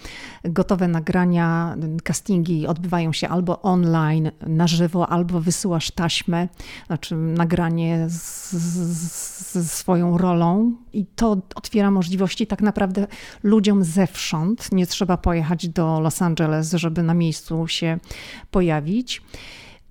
gotowe nagrania, castingi odbywają się albo online, na żywo, albo wysyłasz taśmę, znaczy nagranie ze swoją rolą i to otwiera możliwości tak naprawdę ludziom zewsząd. Nie trzeba pojechać do Los Angeles, żeby na miejscu się pojawić.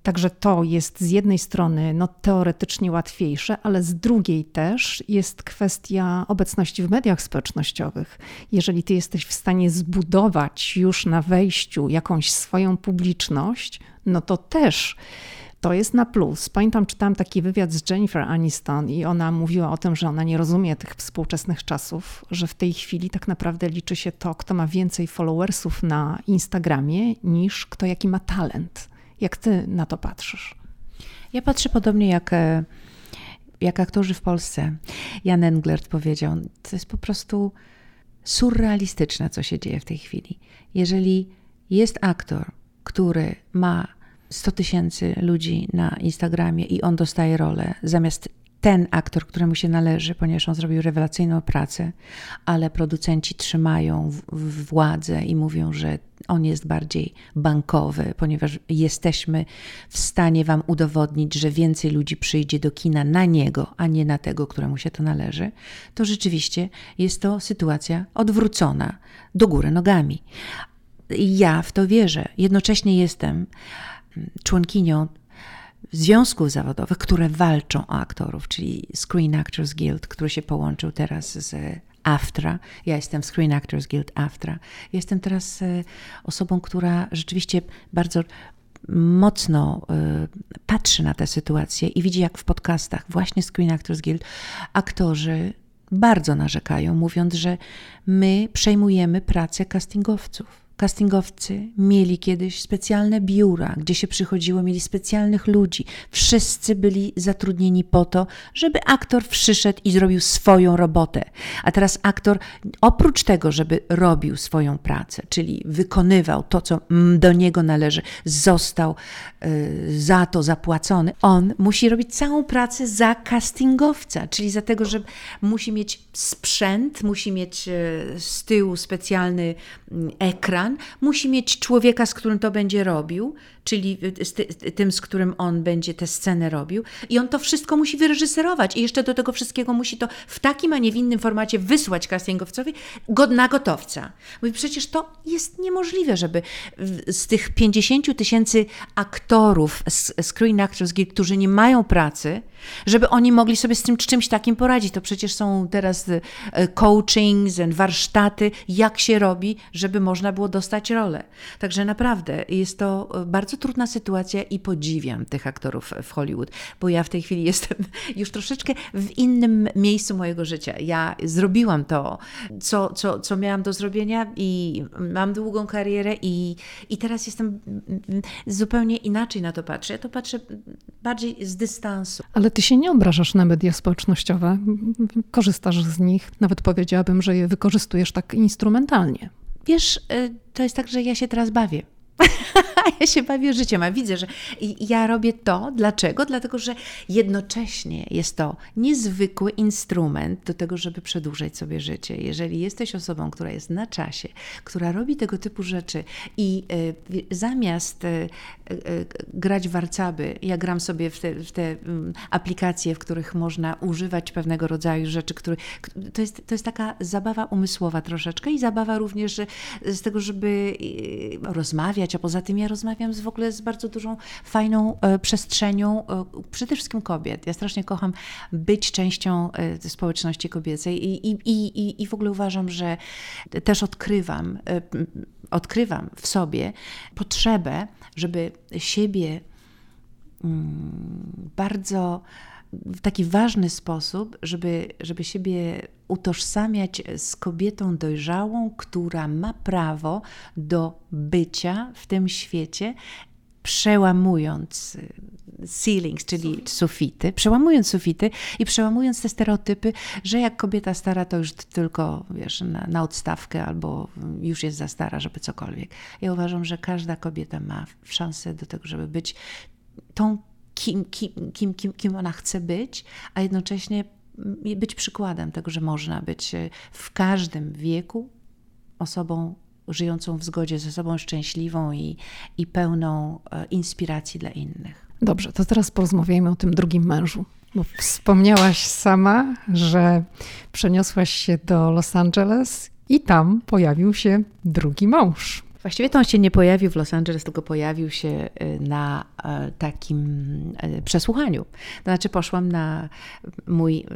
Także to jest z jednej strony no, teoretycznie łatwiejsze, ale z drugiej też jest kwestia obecności w mediach społecznościowych. Jeżeli ty jesteś w stanie zbudować już na wejściu jakąś swoją publiczność, no to też to jest na plus. Pamiętam, czytałam taki wywiad z Jennifer Aniston i ona mówiła o tym, że ona nie rozumie tych współczesnych czasów, że w tej chwili tak naprawdę liczy się to, kto ma więcej followersów na Instagramie, niż kto jaki ma talent. Jak ty na to patrzysz? Ja patrzę podobnie jak, e, jak aktorzy w Polsce. Jan Englert powiedział, to jest po prostu surrealistyczne, co się dzieje w tej chwili. Jeżeli jest aktor, który ma 100 tysięcy ludzi na Instagramie i on dostaje rolę, zamiast ten aktor, któremu się należy, ponieważ on zrobił rewelacyjną pracę, ale producenci trzymają władzę i mówią, że on jest bardziej bankowy, ponieważ jesteśmy w stanie Wam udowodnić, że więcej ludzi przyjdzie do kina na niego, a nie na tego, któremu się to należy, to rzeczywiście jest to sytuacja odwrócona do góry nogami. Ja w to wierzę. Jednocześnie jestem członkinią związków zawodowych, które walczą o aktorów, czyli Screen Actors Guild, który się połączył teraz z AFTRA. Ja jestem w Screen Actors Guild AFTRA. Jestem teraz e, osobą, która rzeczywiście bardzo mocno e, patrzy na tę sytuację i widzi, jak w podcastach, właśnie Screen Actors Guild, aktorzy bardzo narzekają, mówiąc, że my przejmujemy pracę castingowców Castingowcy mieli kiedyś specjalne biura, gdzie się przychodziło, mieli specjalnych ludzi. Wszyscy byli zatrudnieni po to, żeby aktor przyszedł i zrobił swoją robotę. A teraz aktor, oprócz tego, żeby robił swoją pracę, czyli wykonywał to, co do niego należy, został y, za to zapłacony, on musi robić całą pracę za castingowca, czyli za tego, że musi mieć sprzęt, musi mieć y, z tyłu specjalny y, ekran, musi mieć człowieka, z którym to będzie robił, czyli z tym, z którym on będzie tę scenę robił. I on to wszystko musi wyreżyserować i jeszcze do tego wszystkiego musi to w takim, a nie w innym formacie wysłać castingowcowi na gotowca. Mówi, przecież to jest niemożliwe, żeby z tych 50 tysięcy aktorów Screen Actors którzy nie mają pracy, żeby oni mogli sobie z tym czymś takim poradzić. To przecież są teraz e, coachings, warsztaty, jak się robi, żeby można było dostać rolę. Także naprawdę jest to e, bardzo trudna sytuacja i podziwiam tych aktorów w Hollywood, bo ja w tej chwili jestem już troszeczkę w innym miejscu mojego życia. Ja zrobiłam to, co, co, co miałam do zrobienia i mam długą karierę i, i teraz jestem zupełnie inaczej na to patrzę. Ja to patrzę bardziej z dystansu. Ale ty się nie obrażasz na media społecznościowe, korzystasz z nich, nawet powiedziałabym, że je wykorzystujesz tak instrumentalnie. Wiesz, y, to jest tak, że ja się teraz bawię. ja się bawię życiem, a widzę, że ja robię to. Dlaczego? Dlatego, że jednocześnie jest to niezwykły instrument do tego, żeby przedłużać sobie życie. Jeżeli jesteś osobą, która jest na czasie, która robi tego typu rzeczy i y, zamiast y, y, grać warcaby, ja gram sobie w te, w te um, aplikacje, w których można używać pewnego rodzaju rzeczy, które, to, jest, to jest taka zabawa umysłowa troszeczkę i zabawa również z tego, żeby rozmawiać, a poza tym ja rozmawiam z, w ogóle z bardzo dużą, fajną e, przestrzenią, e, przede wszystkim kobiet. Ja strasznie kocham być częścią e, społeczności kobiecej i, i, i, i w ogóle uważam, że też odkrywam, odkrywam w sobie potrzebę, żeby siebie mm, bardzo w taki ważny sposób, żeby, żeby siebie utożsamiać z kobietą dojrzałą, która ma prawo do bycia w tym świecie, przełamując ceilings, czyli sufity, przełamując sufity i przełamując te stereotypy, że jak kobieta stara, to już tylko wiesz, na, na odstawkę albo już jest za stara, żeby cokolwiek. Ja uważam, że każda kobieta ma szansę do tego, żeby być tą kim, kim, kim, kim, kim ona chce być, a jednocześnie być przykładem tego, że można być e, w każdym wieku osobą żyjącą w zgodzie ze sobą, szczęśliwą i, i pełną e, inspiracji dla innych. Dobrze, to teraz porozmawiajmy o tym drugim mężu. Bo wspomniałaś sama, że przeniosłaś się do Los Angeles i tam pojawił się drugi mąż. Właściwie to on się nie pojawił w Los Angeles, tylko pojawił się y, na e, takim e, przesłuchaniu. To znaczy poszłam na mój,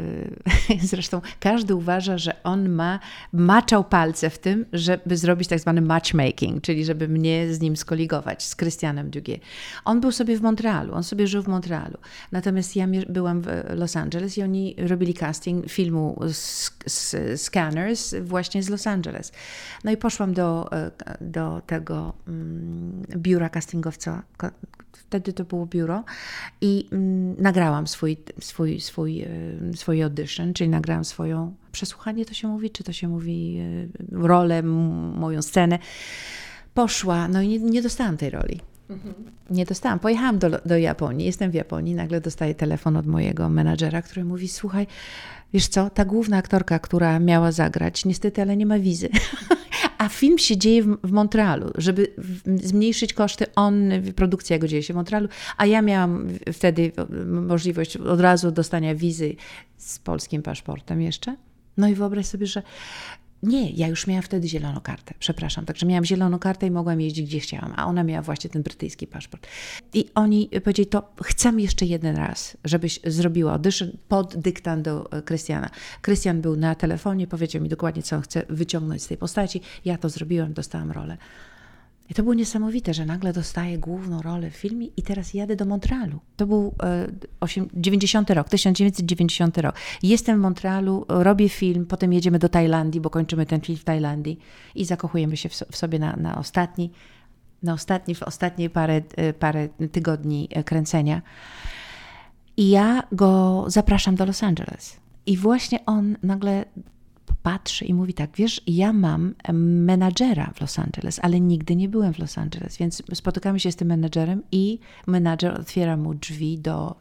y, zresztą każdy uważa, że on ma, maczał palce w tym, żeby zrobić tak zwany matchmaking, czyli żeby mnie z nim skoligować, z Christianem Duguay. On był sobie w Montrealu, on sobie żył w Montrealu. Natomiast ja byłam w Los Angeles i oni robili casting filmu Scanners właśnie z Los Angeles. No i poszłam do, e, do tego mm, biura castingowca. Wtedy to było biuro i mm, nagrałam swój, swój, swój, y, swój audition, czyli nagrałam swoją przesłuchanie, to się mówi, czy to się mówi y, rolę, moją scenę. Poszła, no i nie, nie dostałam tej roli. Mhm. Nie dostałam. Pojechałam do, do Japonii, jestem w Japonii, nagle dostaję telefon od mojego menadżera, który mówi: Słuchaj, wiesz co, ta główna aktorka, która miała zagrać, niestety, ale nie ma wizy. A film się dzieje w, w Montrealu, żeby zmniejszyć koszty, on, produkcja jego dzieje się w Montrealu, a ja miałam wtedy możliwość od razu dostania wizy z polskim paszportem jeszcze. No i wyobraź sobie, że nie, ja już miałam wtedy zieloną kartę, przepraszam. Także miałam zieloną kartę i mogłam jeździć gdzie chciałam, a ona miała właśnie ten brytyjski paszport. I oni powiedzieli, to chcemy jeszcze jeden raz, żebyś zrobiła audytion pod dyktant do Krystiana. Krystian był na telefonie, powiedział mi dokładnie, co on chce wyciągnąć z tej postaci. Ja to zrobiłam, dostałam rolę. I to było niesamowite, że nagle dostaję główną rolę w filmie i teraz jadę do Montrealu. To był e, 90 rok, 1990 rok. Jestem w Montrealu, robię film, potem jedziemy do Tajlandii, bo kończymy ten film w Tajlandii i zakochujemy się w, sobie na, na ostatni, na ostatni, w ostatnie parę, e, parę tygodni e, kręcenia. I ja go zapraszam do Los Angeles. I właśnie on nagle patrzy i mówi tak, wiesz, ja mam menadżera w Los Angeles, ale nigdy nie byłem w Los Angeles, więc spotykamy się z tym menadżerem i menadżer otwiera mu drzwi do,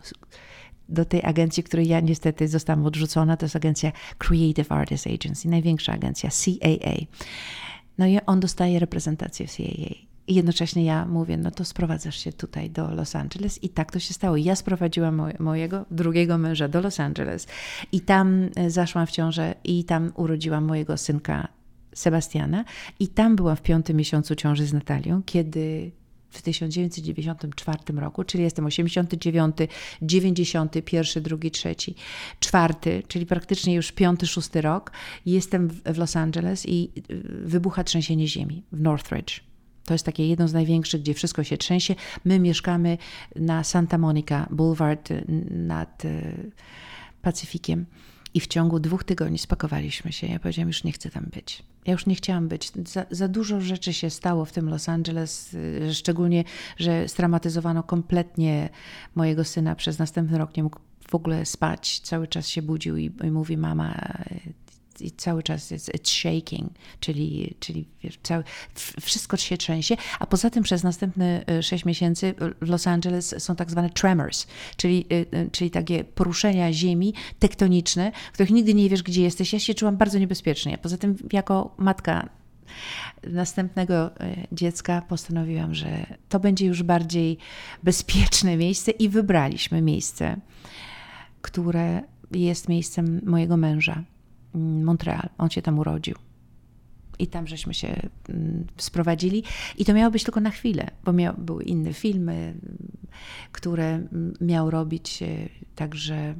do tej agencji, której ja niestety zostałam odrzucona, to jest agencja Creative Artists Agency, największa agencja, CAA. No i on dostaje reprezentację w CAA. I jednocześnie ja mówię, no to sprowadzasz się tutaj do Los Angeles. I tak to się stało. Ja sprowadziłam mojego drugiego męża do Los Angeles i tam e, zaszłam w ciążę i tam urodziłam mojego synka Sebastiana. I tam byłam w piątym miesiącu ciąży z Natalią, kiedy w 1994 roku, czyli jestem 89, 91, 2, 3, 4, czyli praktycznie już piąty, szósty rok. Jestem w Los Angeles i e, wybucha trzęsienie ziemi w Northridge to jest takie jedno z największych, gdzie wszystko się trzęsie. My mieszkamy na Santa Monica Boulevard y, nad y, Pacyfikiem. I w ciągu dwóch tygodni spakowaliśmy się. Ja powiedziałam, już nie chcę tam być. Ja już nie chciałam być. Za, za, dużo rzeczy się stało w tym Los Angeles, y, szczególnie, że straumatyzowano kompletnie mojego syna. Przez następny rok nie mógł w ogóle spać. Cały czas się budził i, i mówi: Mama, i cały czas jest it's shaking, czyli, czyli wiesz, cały, wszystko się trzęsie, a poza tym przez następne 6 miesięcy w Los Angeles są tak zwane tremors, czyli, y, y, czyli takie poruszenia ziemi tektoniczne, w których nigdy nie wiesz, gdzie jesteś. Ja się czułam bardzo niebezpiecznie. Poza tym jako matka następnego y, dziecka postanowiłam, że to będzie już bardziej bezpieczne miejsce i wybraliśmy miejsce, które jest miejscem mojego męża. Montreal. On się tam urodził. I tam żeśmy się mm, sprowadzili. I to miało być tylko na chwilę, bo miał, były inne filmy, które miał robić. Także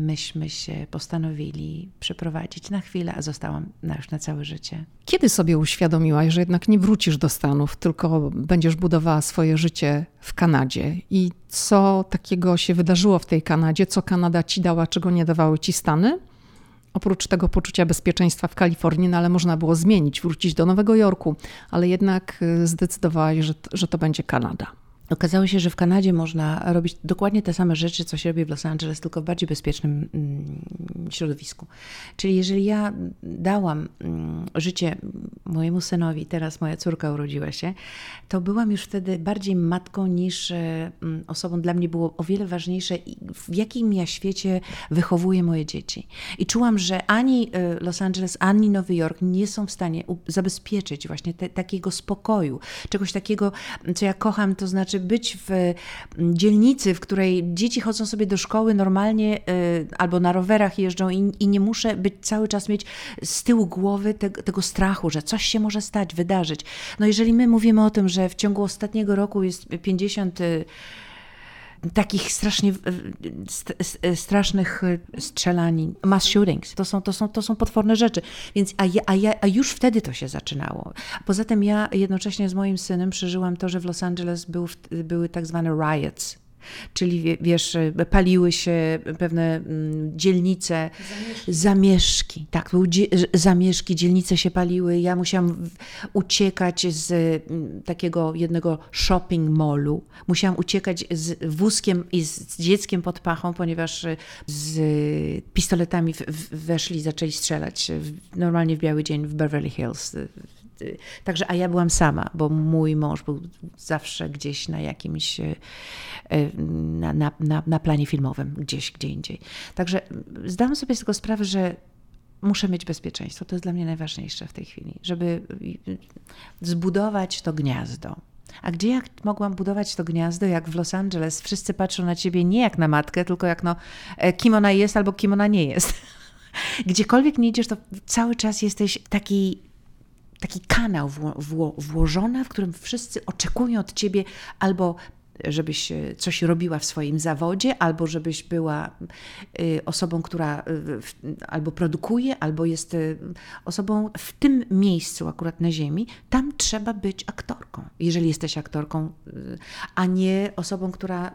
myśmy się postanowili przeprowadzić na chwilę, a zostałam na już na całe życie. Kiedy sobie uświadomiłaś, że jednak nie wrócisz do Stanów, tylko będziesz budowała swoje życie w Kanadzie? I co takiego się wydarzyło w tej Kanadzie? Co Kanada ci dała, czego nie dawały ci Stany? Oprócz tego poczucia bezpieczeństwa w Kalifornii, no ale można było zmienić, wrócić do Nowego Jorku, ale jednak y, zdecydowałaś, że, że to będzie Kanada. Okazało się, że w Kanadzie można robić dokładnie te same rzeczy, co się robi w Los Angeles, tylko w bardziej bezpiecznym mm, środowisku. Czyli jeżeli ja dałam mm, życie mojemu synowi, teraz moja córka urodziła się, to byłam już wtedy bardziej matką niż e, osobą. Dla mnie było o wiele ważniejsze, w jakim ja świecie wychowuję moje dzieci. I czułam, że ani e, Los Angeles, ani Nowy Jork nie są w stanie zabezpieczyć właśnie te, takiego spokoju, czegoś takiego, co ja kocham, to znaczy być w dzielnicy, w której dzieci chodzą sobie do szkoły normalnie e, albo na rowerach jeżdżą i, i nie muszę być cały czas mieć z tyłu głowy te, tego strachu, że coś się może stać, wydarzyć. No jeżeli my mówimy o tym, że w ciągu ostatniego roku jest 50 y, takich strasznie strasznych y, strzelanin, mass shootings. To są, to są, to są potworne rzeczy. Więc, a, ja, a, ja, a już wtedy to się zaczynało. Poza tym ja jednocześnie z moim synem przeżyłam to, że w Los Angeles był, były tak zwane riots, Czyli wiesz, paliły się pewne mm, dzielnice, zamieszki. zamieszki. Tak, były zamieszki, dzielnice się paliły. Ja musiałam uciekać z mm, takiego jednego shopping mallu. Musiałam uciekać z wózkiem i z dzieckiem pod pachą, ponieważ z pistoletami weszli, zaczęli strzelać normalnie w biały dzień w Beverly Hills Także, a ja byłam sama, bo mój mąż był zawsze gdzieś na jakimś, e, na, na, na, na planie filmowym, gdzieś, gdzie indziej. Także zdałam sobie z tego sprawę, że muszę mieć bezpieczeństwo. To jest dla mnie najważniejsze w tej chwili, żeby zbudować to gniazdo. A gdzie jak mogłam budować to gniazdo, jak w Los Angeles? Wszyscy patrzą na ciebie nie jak na matkę, tylko jak no, e, kim ona jest albo kim ona nie jest. Gdziekolwiek nie idziesz, to cały czas jesteś taki taki kanał wło, wło, włożony, w którym wszyscy oczekują od ciebie albo żebyś e, coś robiła w swoim zawodzie, albo żebyś była e, osobą, która e, albo produkuje, albo jest osobą w tym miejscu, akurat na Ziemi. Tam trzeba być aktorką, jeżeli jesteś aktorką, a nie osobą, która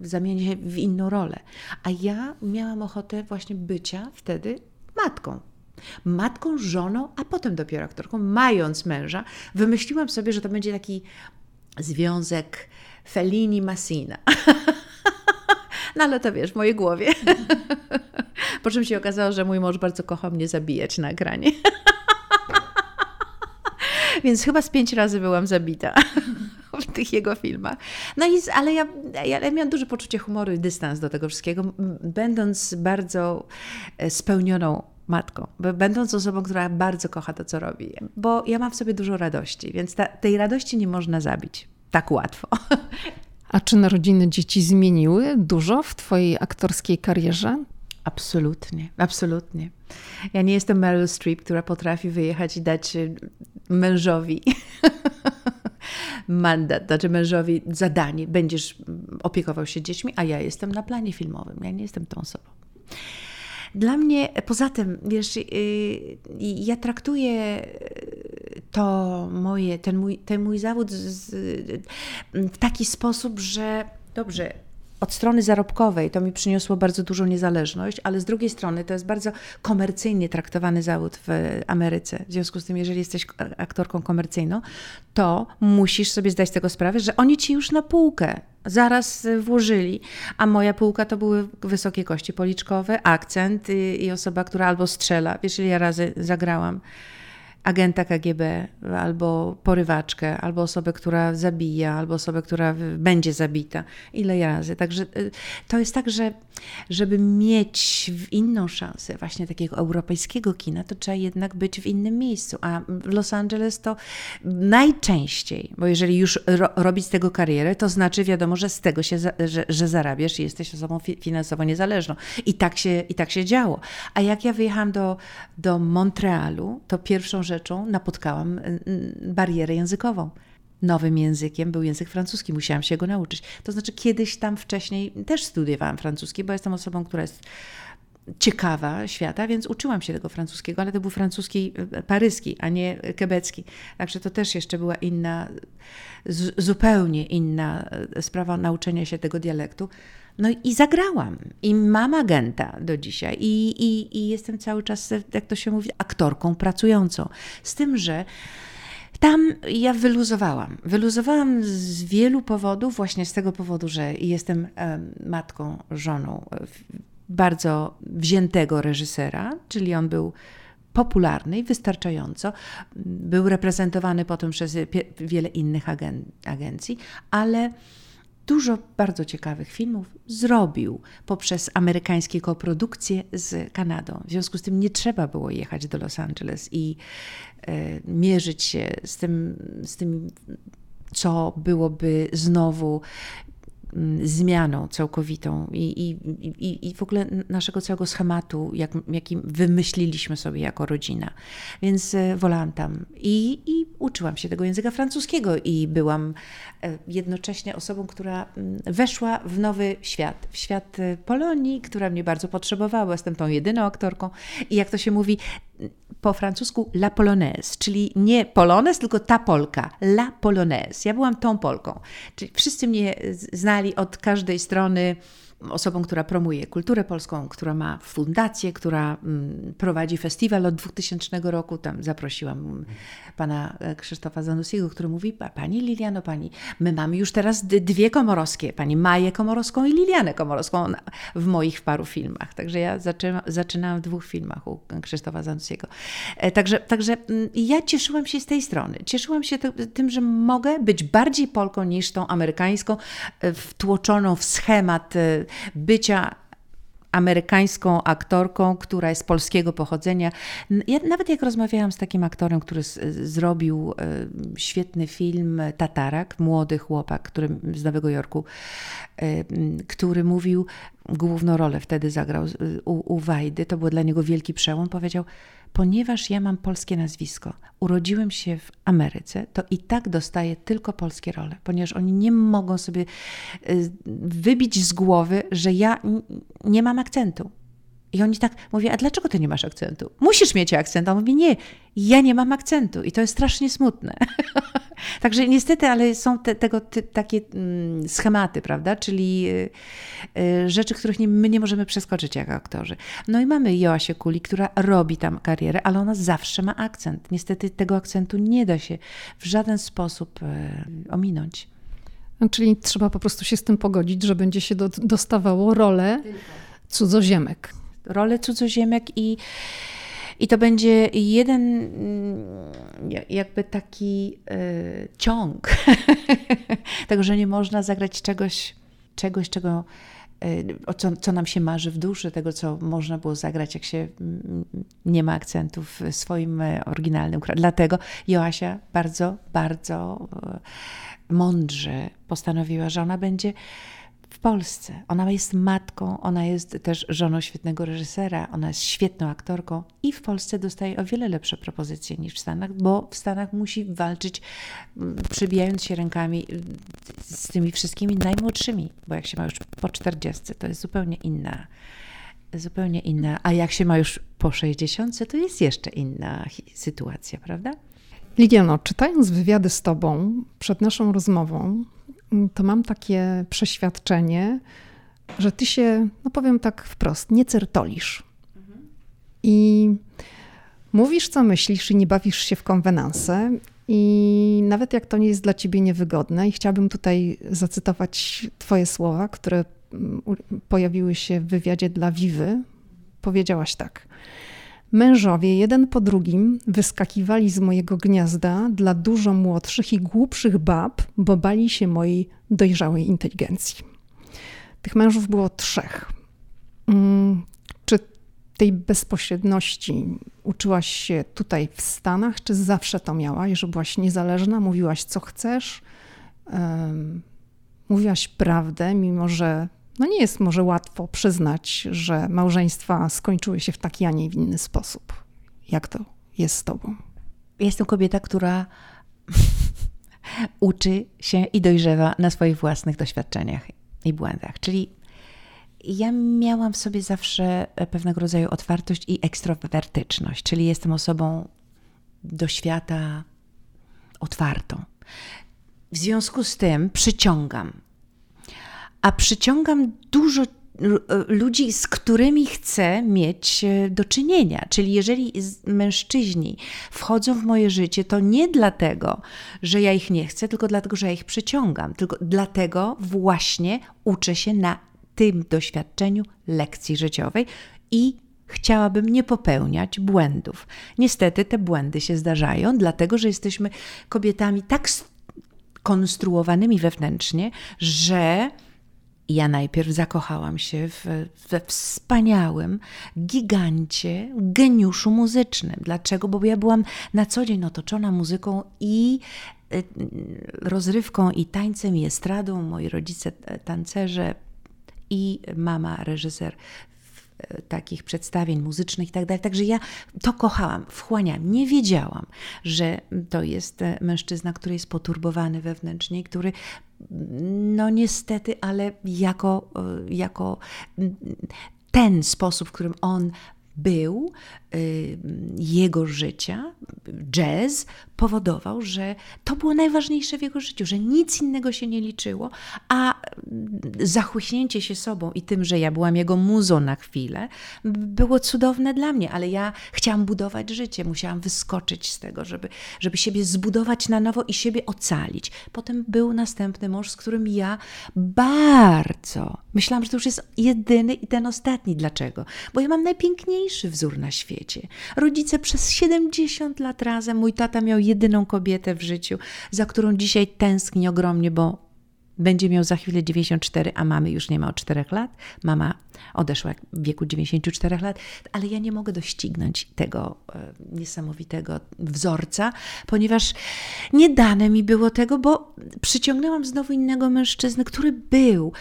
zamieni się w inną rolę. A ja miałam ochotę właśnie bycia wtedy matką matką, żoną, a potem dopiero aktorką, mając męża, wymyśliłam sobie, że to będzie taki związek Fellini-Massina. No ale to wiesz, w mojej głowie. Po czym się okazało, że mój mąż bardzo kocha mnie zabijać na ekranie. Więc chyba z pięć razy byłam zabita w tych jego filmach. No i, ale ja, ja, miałam duże poczucie humoru i dystans do tego wszystkiego, będąc bardzo e, spełnioną matką, będąc osobą, która bardzo kocha to, co robi. Bo ja mam w sobie dużo radości, więc ta, tej radości nie można zabić tak łatwo. A czy narodziny dzieci zmieniły dużo w Twojej aktorskiej karierze? Absolutnie, absolutnie. Ja nie jestem Meryl Streep, która potrafi wyjechać i dać y, mężowi mandat, znaczy mężowi zadanie, będziesz opiekował się dziećmi, a ja jestem na planie filmowym. Ja nie jestem tą osobą. Dla mnie, poza tym, wiesz, y, ja traktuję to moje, ten mój, ten mój zawód z, w taki sposób, że dobrze, od strony zarobkowej to mi przyniosło bardzo dużą niezależność, ale z drugiej strony to jest bardzo komercyjnie traktowany zawód w Ameryce. W związku z tym, jeżeli jesteś aktorką komercyjną, to musisz sobie zdać tego sprawę, że oni ci już na półkę zaraz włożyli, a moja półka to były wysokie kości policzkowe, akcent i, i osoba, która albo strzela. Wiesz, ile ja razy zagrałam agenta KGB, albo porywaczkę, albo osobę, która zabija, albo osobę, która będzie zabita. Ile razy. Także y, to jest tak, że żeby mieć inną szansę właśnie takiego europejskiego kina, to trzeba jednak być w innym miejscu. A Los Angeles to najczęściej, bo jeżeli już ro robić z tego karierę, to znaczy wiadomo, że z tego się, że, że zarabiasz i jesteś osobą finansowo niezależną. I tak się, i tak się działo. A jak ja wyjechałam do, do Montrealu, to pierwszą rzeczą, rzeczą napotkałam y, y, barierę językową. Nowym językiem był język francuski, musiałam się go nauczyć. To znaczy, kiedyś tam wcześniej też studiowałam francuski, bo jestem osobą, która jest ciekawa świata, więc uczyłam się tego francuskiego, ale to był francuski y, paryski, a nie kebecki. Także to też jeszcze była inna, zupełnie inna sprawa nauczenia się tego dialektu. No i zagrałam. I mam agenta do dzisiaj. I, i, I jestem cały czas, jak to się mówi, aktorką pracującą. Z tym, że tam ja wyluzowałam. Wyluzowałam z wielu powodów, właśnie z tego powodu, że jestem matką, żoną bardzo wziętego reżysera, czyli on był popularny i wystarczająco. Był reprezentowany potem przez wiele innych agen agencji, ale dużo bardzo ciekawych filmów zrobił poprzez amerykańskie koprodukcje z Kanadą. W związku z tym nie trzeba było jechać do Los Angeles i e, mierzyć się z tym, z tym, co byłoby znowu zmianą całkowitą i, i, i, i w ogóle naszego całego schematu, jak, jaki wymyśliliśmy sobie jako rodzina. Więc e, wolałam tam i, i uczyłam się tego języka francuskiego i byłam e, jednocześnie osobą, która mm, weszła w nowy świat, w świat e, Polonii, która mnie bardzo potrzebowała. Jestem tą jedyną aktorką i jak to się mówi, po francusku la polonaise, czyli nie polones, tylko ta Polka, la polonaise. Ja byłam tą Polką. Czyli wszyscy mnie znali od każdej strony osobą, która promuje kulturę polską, która ma fundację, która mm, prowadzi festiwal od 2000 roku. Tam zaprosiłam pana e, Krzysztofa Zanussiego, który mówi, pani Liliano, pani, my mamy już teraz dwie komorowskie, pani Maję Komorowską i Lilianę Komorowską w moich paru filmach. Także ja zaczynałam w dwóch filmach u Krzysztofa Zanussiego. E, także, także mm, ja cieszyłam się z tej strony. Cieszyłam się tym, że mogę być bardziej Polką niż tą amerykańską, e, wtłoczoną w schemat bycia amerykańską aktorką, która jest polskiego pochodzenia. Ja, nawet jak rozmawiałam z takim aktorem, który z, zrobił e, świetny film Tatarak, młody chłopak który, z Nowego Jorku, e, który mówił, główną rolę wtedy zagrał u, u Wajdy, to był dla niego wielki przełom, powiedział, ponieważ ja mam polskie nazwisko, urodziłem się w Ameryce, to i tak dostaję tylko polskie role, ponieważ oni nie mogą sobie y, wybić z głowy, że ja nie mam akcentu. I oni tak mówią, a dlaczego ty nie masz akcentu? Musisz mieć akcent. A on mówi, nie, ja nie mam akcentu. I to jest strasznie smutne. Także niestety, ale są te, tego takie mm, schematy, prawda? Czyli y, y, rzeczy, których nie, my nie możemy przeskoczyć jako aktorzy. No i mamy Joasię Kuli, która robi tam karierę, ale ona zawsze ma akcent. Niestety tego akcentu nie da się w żaden sposób y, ominąć. Czyli trzeba po prostu się z tym pogodzić, że będzie się do, dostawało rolę cudzoziemek rolę cudzoziemek i, i to będzie jeden mm, jakby taki y, ciąg tego, że nie można zagrać czegoś, czegoś czego y, co, co nam się marzy w duszy, tego, co można było zagrać, jak się mm, nie ma akcentów w swoim e, oryginalnym kraju. Dlatego Joasia bardzo, bardzo mądrze postanowiła, że ona będzie w Polsce. Ona jest matką, ona jest też żoną świetnego reżysera, ona jest świetną aktorką i w Polsce dostaje o wiele lepsze propozycje niż w Stanach, bo w Stanach musi walczyć, mm, przybijając się rękami y, z tymi wszystkimi najmłodszymi, bo jak się ma już po 40, to jest zupełnie inna. Zupełnie inna, a jak się ma już po 60, to jest jeszcze inna sytuacja, prawda? Lidiano, czytając wywiady z Tobą przed naszą rozmową, to mam takie przeświadczenie, że ty się, no powiem tak wprost, nie certolisz. I mówisz, co myślisz, i nie bawisz się w konwenanse. I nawet jak to nie jest dla ciebie niewygodne, i chciałabym tutaj zacytować Twoje słowa, które mm, pojawiły się w wywiadzie dla Wiwy, powiedziałaś tak. Mężowie jeden po drugim wyskakiwali z mojego gniazda dla dużo młodszych i głupszych bab, bo bali się mojej dojrzałej inteligencji. Tych mężów było trzech. Mm, czy tej bezpośredności uczyłaś się tutaj w Stanach, czy zawsze to miałaś, że byłaś niezależna, mówiłaś co chcesz, mówiłaś prawdę, mimo że no nie jest może łatwo przyznać, że małżeństwa skończyły się w taki, a nie w inny sposób. Jak to jest z tobą? Jestem kobieta, która uczy się i dojrzewa na swoich własnych doświadczeniach i błędach. Czyli ja miałam w sobie zawsze pewnego rodzaju otwartość i ekstrowertyczność, czyli jestem osobą do świata otwartą. W związku z tym przyciągam a przyciągam dużo ludzi, z którymi chcę mieć e, do czynienia. Czyli jeżeli mężczyźni wchodzą w moje życie, to nie dlatego, że ja ich nie chcę, tylko dlatego, że ja ich przyciągam. Tylko dlatego właśnie uczę się na tym doświadczeniu lekcji życiowej i chciałabym nie popełniać błędów. Niestety te błędy się zdarzają, dlatego że jesteśmy kobietami tak konstruowanymi wewnętrznie, że ja najpierw zakochałam się w, we wspaniałym gigancie, geniuszu muzycznym. Dlaczego? Bo ja byłam na co dzień otoczona muzyką i y, rozrywką, i tańcem, i estradą. Moi rodzice tancerze i mama reżyser takich przedstawień muzycznych i tak dalej. Także ja to kochałam, wchłaniałam. Nie wiedziałam, że to jest e, mężczyzna, który jest poturbowany wewnętrznie, który no niestety, ale jako, e, jako ten sposób, w którym on był, jego życia, jazz, powodował, że to było najważniejsze w jego życiu, że nic innego się nie liczyło, a zachłyśnięcie się sobą i tym, że ja byłam jego muzą na chwilę, było cudowne dla mnie, ale ja chciałam budować życie, musiałam wyskoczyć z tego, żeby, żeby siebie zbudować na nowo i siebie ocalić. Potem był następny mąż, z którym ja bardzo myślałam, że to już jest jedyny i ten ostatni. Dlaczego? Bo ja mam najpiękniejszy wzór na świecie. Rodzice przez 70 lat razem, mój tata miał jedyną kobietę w życiu, za którą dzisiaj tęskni ogromnie, bo będzie miał za chwilę 94, a mamy już nie ma od 4 lat. Mama odeszła w wieku 94 lat, ale ja nie mogę doścignąć tego e, niesamowitego wzorca, ponieważ nie dane mi było tego, bo przyciągnęłam znowu innego mężczyznę, który był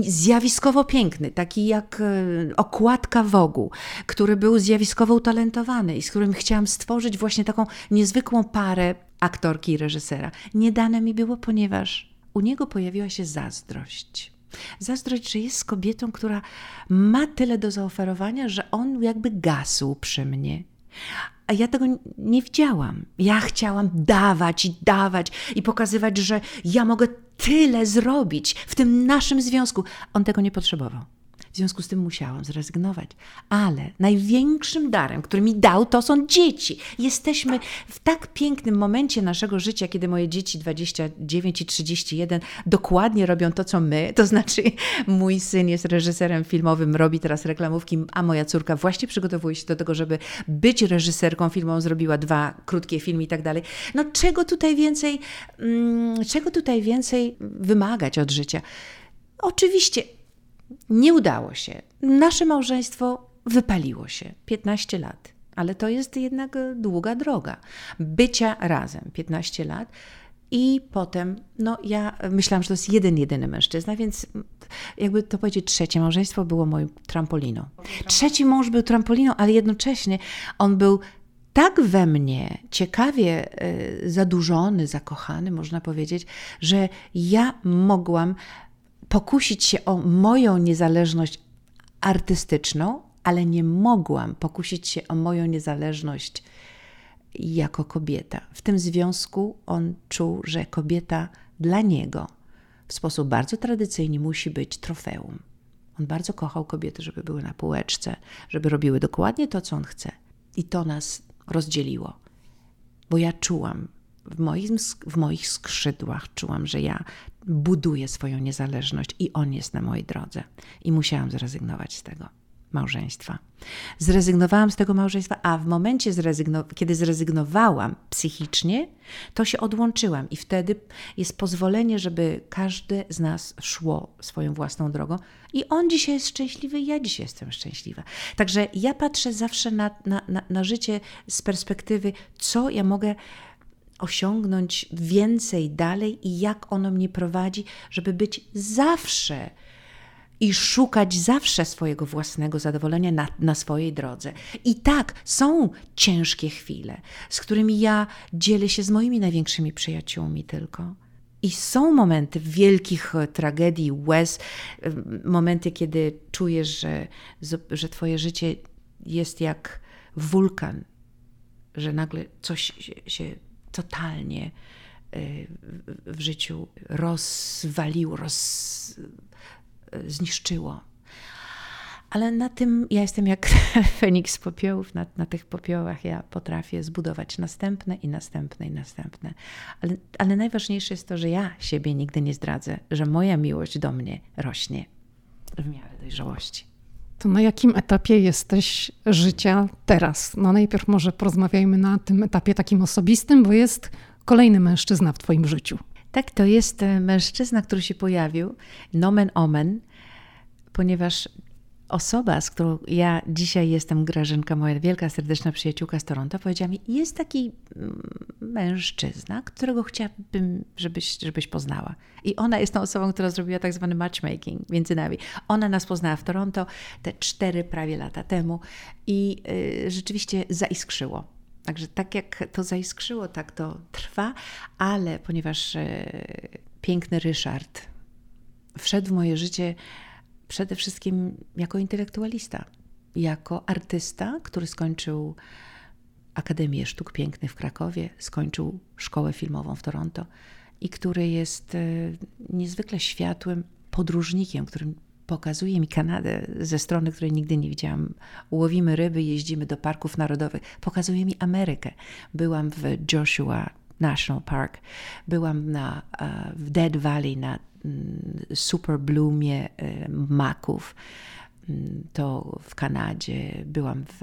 zjawiskowo piękny, taki jak e, okładka wogu, który był zjawiskowo utalentowany i z którym chciałam stworzyć właśnie taką niezwykłą parę aktorki i reżysera. Nie dane mi było, ponieważ u niego pojawiła się zazdrość. Zazdrość, że jest kobietą, która ma tyle do zaoferowania, że on jakby gasł przy mnie. A ja tego nie widziałam. Ja chciałam dawać i dawać i pokazywać, że ja mogę tyle zrobić w tym naszym związku. On tego nie potrzebował. W związku z tym musiałam zrezygnować. Ale największym darem, który mi dał, to są dzieci. Jesteśmy w tak pięknym momencie naszego życia, kiedy moje dzieci 29 i 31 dokładnie robią to, co my. To znaczy, mój syn jest reżyserem filmowym, robi teraz reklamówki, a moja córka właśnie przygotowuje się do tego, żeby być reżyserką filmową, zrobiła dwa krótkie filmy i tak dalej. No czego tutaj więcej, mm, czego tutaj więcej wymagać od życia? Oczywiście nie udało się. Nasze małżeństwo wypaliło się 15 lat, ale to jest jednak długa droga. Bycia razem 15 lat. I potem, no ja myślałam, że to jest jeden, jedyny mężczyzna, więc jakby to powiedzieć, trzecie małżeństwo było moim trampoliną. Trzeci mąż był trampoliną, ale jednocześnie on był tak we mnie ciekawie e, zadłużony, zakochany, można powiedzieć, że ja mogłam pokusić się o moją niezależność artystyczną, ale nie mogłam pokusić się o moją niezależność jako kobieta. W tym związku on czuł, że kobieta dla niego w sposób bardzo tradycyjny musi być trofeum. On bardzo kochał kobiety, żeby były na półeczce, żeby robiły dokładnie to, co on chce. I to nas rozdzieliło, bo ja czułam, w, moim, w moich skrzydłach czułam, że ja buduję swoją niezależność i on jest na mojej drodze. I musiałam zrezygnować z tego małżeństwa. Zrezygnowałam z tego małżeństwa, a w momencie, zrezygno- kiedy zrezygnowałam psychicznie, to się odłączyłam i wtedy jest pozwolenie, żeby każdy z nas szło swoją własną drogą. I on dzisiaj jest szczęśliwy, ja dzisiaj jestem szczęśliwa. Także ja patrzę zawsze na, na, na, na życie z perspektywy, co ja mogę osiągnąć więcej dalej i jak ono mnie prowadzi, żeby być zawsze i szukać zawsze swojego własnego zadowolenia na, na swojej drodze. I tak, są ciężkie chwile, z którymi ja dzielę się z moimi największymi przyjaciółmi tylko. I są momenty wielkich tragedii, łez, momenty, kiedy czujesz, że, że Twoje życie jest jak wulkan, że nagle coś się, się totalnie y, w życiu rozwaliło, roz, zniszczyło. Ale na tym ja jestem jak Feniks popiołów, na, na tych popiołach ja potrafię zbudować następne i następne i następne. Ale, ale najważniejsze jest to, że ja siebie nigdy nie zdradzę, że moja miłość do mnie rośnie w miarę dojrzałości. To na jakim etapie jesteś życia teraz? No najpierw może porozmawiajmy na tym etapie takim osobistym, bo jest kolejny mężczyzna w twoim życiu. Tak, to jest e, mężczyzna, który się pojawił, nomen omen, ponieważ osoba, z którą ja dzisiaj jestem, Grażynka, moja wielka, serdeczna przyjaciółka z Toronto, powiedziała mi, jest taki mm, mężczyzna, którego chciałabym, żebyś, żebyś poznała. I ona jest tą osobą, która zrobiła tak zwany matchmaking między nami. Ona nas poznała w Toronto te cztery prawie lata temu i y, rzeczywiście zaiskrzyło. Także tak jak to zaiskrzyło, tak to trwa, ale ponieważ y, piękny Ryszard wszedł w moje życie przede wszystkim jako intelektualista, jako artysta, który skończył Akademię Sztuk Pięknych w Krakowie, skończył szkołę filmową w Toronto i który jest e, niezwykle światłym podróżnikiem, którym pokazuje mi Kanadę ze strony, której nigdy nie widziałam. Łowimy ryby, jeździmy do parków narodowych. Pokazuje mi Amerykę. Byłam w Joshua National Park, byłam na, e, w Dead Valley na super bloomie e, maków. Mm, to w Kanadzie, byłam w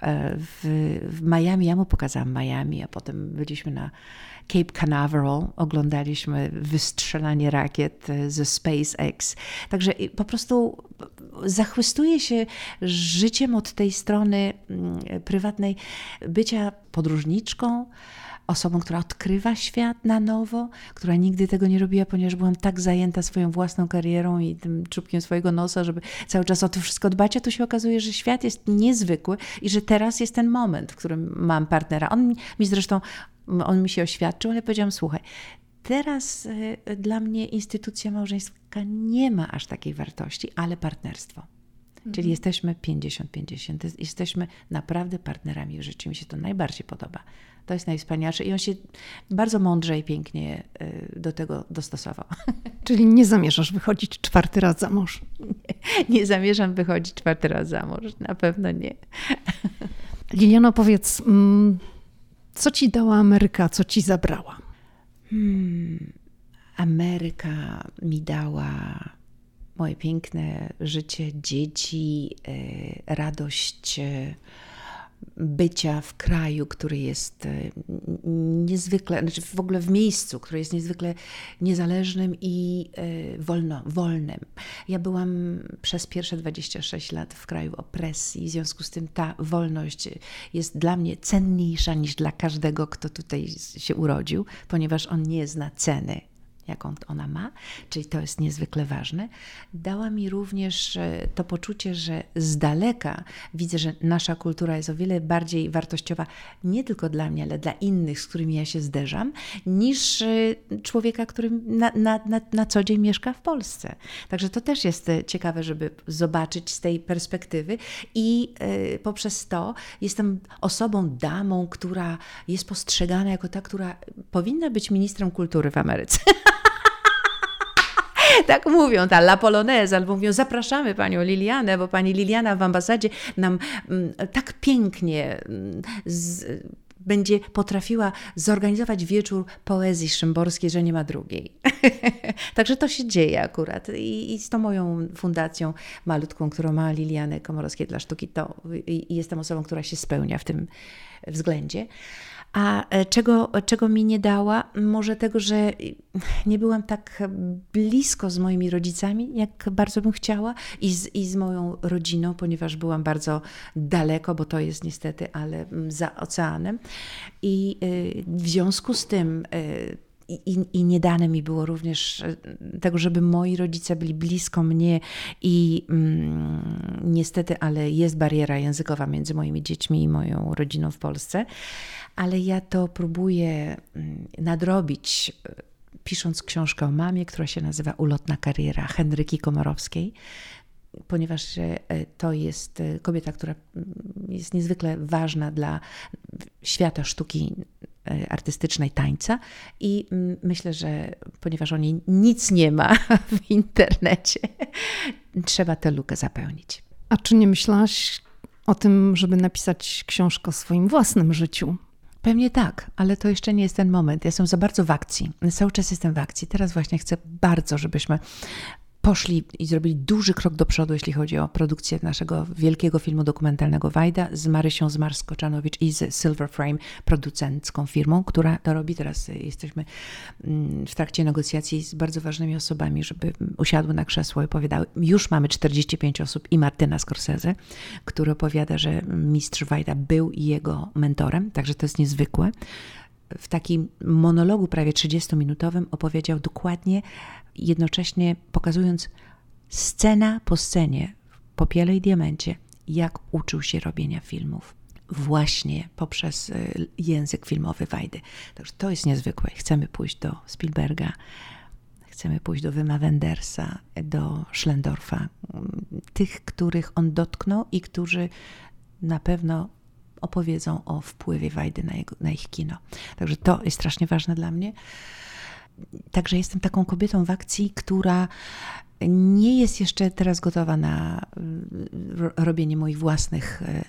E, w, w Miami, ja mu pokazałam Miami, a potem byliśmy na Cape Canaveral, oglądaliśmy wystrzelanie rakiet e, ze SpaceX. Także po prostu zachwystuję się życiem od tej strony mm, prywatnej bycia podróżniczką, osobą, która odkrywa świat na nowo, która nigdy tego nie robiła, ponieważ byłam tak zajęta swoją własną karierą i tym czubkiem swojego nosa, żeby cały czas o to wszystko dbać, a tu się okazuje, że świat jest niezwykły i że teraz jest ten moment, w którym mam partnera. On mi zresztą, on mi się oświadczył, ale powiedziałam, słuchaj, teraz y, dla mnie instytucja małżeńska nie ma aż takiej wartości, ale partnerstwo. Czyli jesteśmy 50-50. Jesteśmy naprawdę partnerami w życiu. Mi się to najbardziej podoba. To jest najwspanialsze i on się bardzo mądrze i pięknie y, do tego dostosował. Czyli nie zamierzasz wychodzić czwarty raz za mąż? Nie, nie zamierzam wychodzić czwarty raz za mąż, na pewno nie. Liliano, powiedz, mm, co ci dała Ameryka, co ci zabrała? Hmm, Ameryka mi dała moje piękne życie, dzieci, y, radość y, bycia w kraju, który jest e, niezwykle, znaczy w ogóle w miejscu, które jest niezwykle niezależnym i e, wolno, wolnym. Ja byłam przez pierwsze 26 lat w kraju opresji, w związku z tym ta wolność jest dla mnie cenniejsza niż dla każdego, kto tutaj się urodził, ponieważ on nie zna ceny jaką ona ma, czyli to jest niezwykle ważne. Dała mi również e, to poczucie, że z daleka widzę, że nasza kultura jest o wiele bardziej wartościowa nie tylko dla mnie, ale dla innych, z którymi ja się zderzam, niż e, człowieka, który na, na, na, na co dzień mieszka w Polsce. Także to też jest e, ciekawe, żeby zobaczyć z tej perspektywy i poprzez to jestem osobą, damą, która jest postrzegana jako ta, która powinna być ministrem kultury w Ameryce. tak mówią, ta La Polonaise, albo mówią, zapraszamy panią Lilianę, bo pani Liliana w ambasadzie nam mm, tak pięknie mm, z, będzie potrafiła zorganizować wieczór poezji szymborskiej, że nie ma drugiej. Także to się dzieje akurat. I, I, z tą moją fundacją malutką, którą ma Lilianę Komorowskiej dla Sztuki, to i, i jestem osobą, która się spełnia w tym względzie. A e, czego, czego mi nie dała? Może tego, że nie byłam tak blisko z moimi rodzicami, jak bardzo bym chciała, i z, i z moją rodziną, ponieważ byłam bardzo daleko, bo to jest niestety, ale mm, za oceanem. I y, w związku z tym y, i, I, nie dane mi było również e, tego, żeby moi rodzice byli blisko mnie i mm, niestety, ale jest bariera językowa między moimi dziećmi i moją rodziną w Polsce, ale ja to próbuję mm, nadrobić e, pisząc książkę o mamie, która się nazywa Ulotna kariera Henryki Komorowskiej, ponieważ e, to jest kobieta, która jest niezwykle ważna dla świata sztuki E, artystycznej tańca i myślę, że ponieważ o niej nic nie ma w internecie, trzeba tę lukę zapełnić. A czy nie myślałaś o tym, żeby napisać książkę o swoim własnym życiu? Pewnie tak, ale to jeszcze nie jest ten moment. Ja jestem za bardzo w akcji. Cały czas jestem w akcji. Teraz właśnie chcę bardzo, żebyśmy poszli i zrobili duży krok do przodu, jeśli chodzi o produkcję naszego wielkiego filmu dokumentalnego Wajda z Marysią Zmarskoczanowicz i z Silver Frame, producencką firmą, która to robi. Teraz jesteśmy mm, w trakcie negocjacji z bardzo ważnymi osobami, żeby usiadły na krzesło i opowiadały. Już mamy 45 osób i Martyna Scorsese, który opowiada, że mistrz Wajda był jego mentorem, także to jest niezwykłe w takim monologu prawie 30-minutowym opowiedział dokładnie, jednocześnie pokazując scena po scenie w Popiele i Diamencie, jak uczył się robienia filmów. Właśnie poprzez y, język filmowy Wajdy. Także to jest niezwykłe. Chcemy pójść do Spielberga, chcemy pójść do Wyma Wendersa, do Schlendorfa, tych, których on dotknął i którzy na pewno opowiedzą o wpływie Wajdy na, jego, na ich kino. Także to jest strasznie ważne dla mnie. Także jestem taką kobietą w akcji, która nie jest jeszcze teraz gotowa na robienie moich własnych e,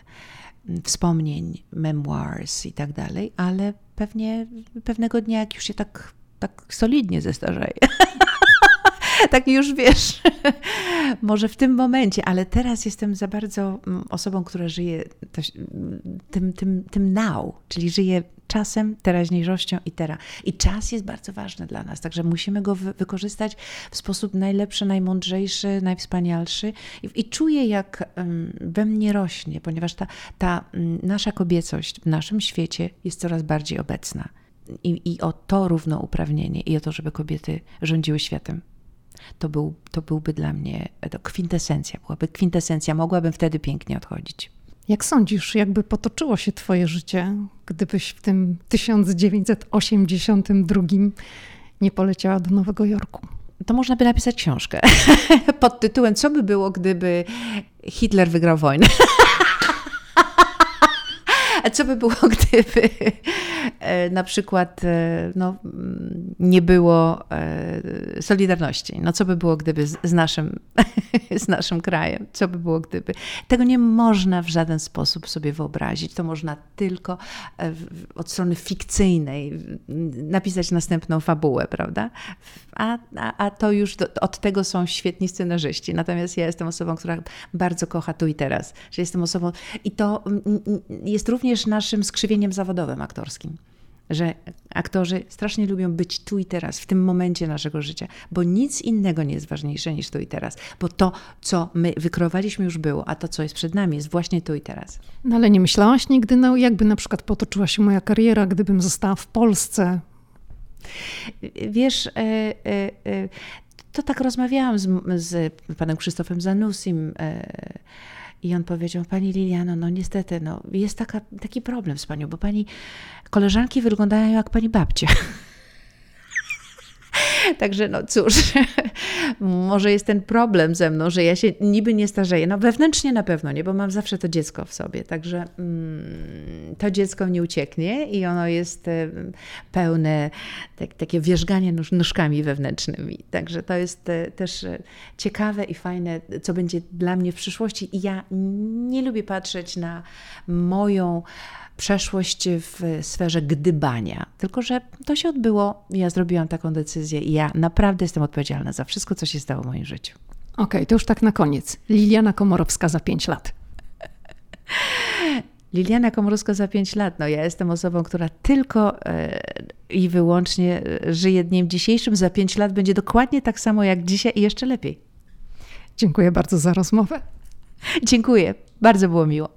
wspomnień, memoirs i tak dalej, ale pewnie pewnego dnia, jak już się tak, tak solidnie zestarzeję, tak już wiesz, może w tym momencie, ale teraz jestem za bardzo mm, osobą, która żyje tym, tym, tym now, czyli żyje czasem, teraźniejszością i teraz. I czas jest bardzo ważny dla nas, także musimy go wy wykorzystać w sposób najlepszy, najmądrzejszy, najwspanialszy. I, i czuję, jak um, we mnie rośnie, ponieważ ta, ta um, nasza kobiecość w naszym świecie jest coraz bardziej obecna. I, I o to równouprawnienie, i o to, żeby kobiety rządziły światem to, był, to byłby dla mnie to kwintesencja, byłaby kwintesencja, mogłabym wtedy pięknie odchodzić. Jak sądzisz, jakby potoczyło się Twoje życie, gdybyś w tym 1982 nie poleciała do Nowego Jorku? To można by napisać książkę pod tytułem Co by było, gdyby Hitler wygrał wojnę? A co by było, gdyby na przykład e, no, nie było e, Solidarności? No co by było, gdyby z, naszym, z naszym krajem? Co by było, gdyby? Tego nie można w żaden sposób sobie wyobrazić. To można tylko od strony fikcyjnej napisać następną fabułę, prawda? A, a, a to już do, od tego są świetni scenarzyści. Natomiast ja jestem osobą, która bardzo kocha tu i teraz. Że jestem osobą i to jest również naszym skrzywieniem zawodowym aktorskim. Że aktorzy strasznie lubią być tu i teraz, w tym momencie naszego życia, bo nic innego nie jest ważniejsze niż tu i teraz. Bo to, co my wykrowaliśmy, już było, a to, co jest przed nami, jest właśnie tu i teraz. No ale nie myślałaś nigdy, no, jakby na przykład potoczyła się moja kariera, gdybym została w Polsce? Wiesz, e, e, to tak rozmawiałam z, z panem Krzysztofem Zanusim i on powiedział, pani Liliano, no niestety, no, jest taka, taki problem z panią, bo pani koleżanki wyglądają jak pani babcia. Także no cóż, może jest ten problem ze mną, że ja się niby nie starzeję. No wewnętrznie na pewno nie, bo mam zawsze to dziecko w sobie. Także mm, to dziecko nie ucieknie i ono jest e, pełne tak, takie wierzganie nóż, nóżkami wewnętrznymi. Także to jest e, też e, ciekawe i fajne, co będzie dla mnie w przyszłości. I ja nie lubię patrzeć na moją przeszłość w sferze gdybania. Tylko, że to się odbyło, ja zrobiłam taką decyzję i ja naprawdę jestem odpowiedzialna za wszystko, co się stało w moim życiu. Okej, okay, to już tak na koniec. Liliana Komorowska za pięć lat. Liliana Komorowska za pięć lat. No ja jestem osobą, która tylko e, i wyłącznie e, żyje dniem dzisiejszym. Za pięć lat będzie dokładnie tak samo jak dzisiaj i jeszcze lepiej. Dziękuję bardzo za rozmowę. Dziękuję. Bardzo było miło.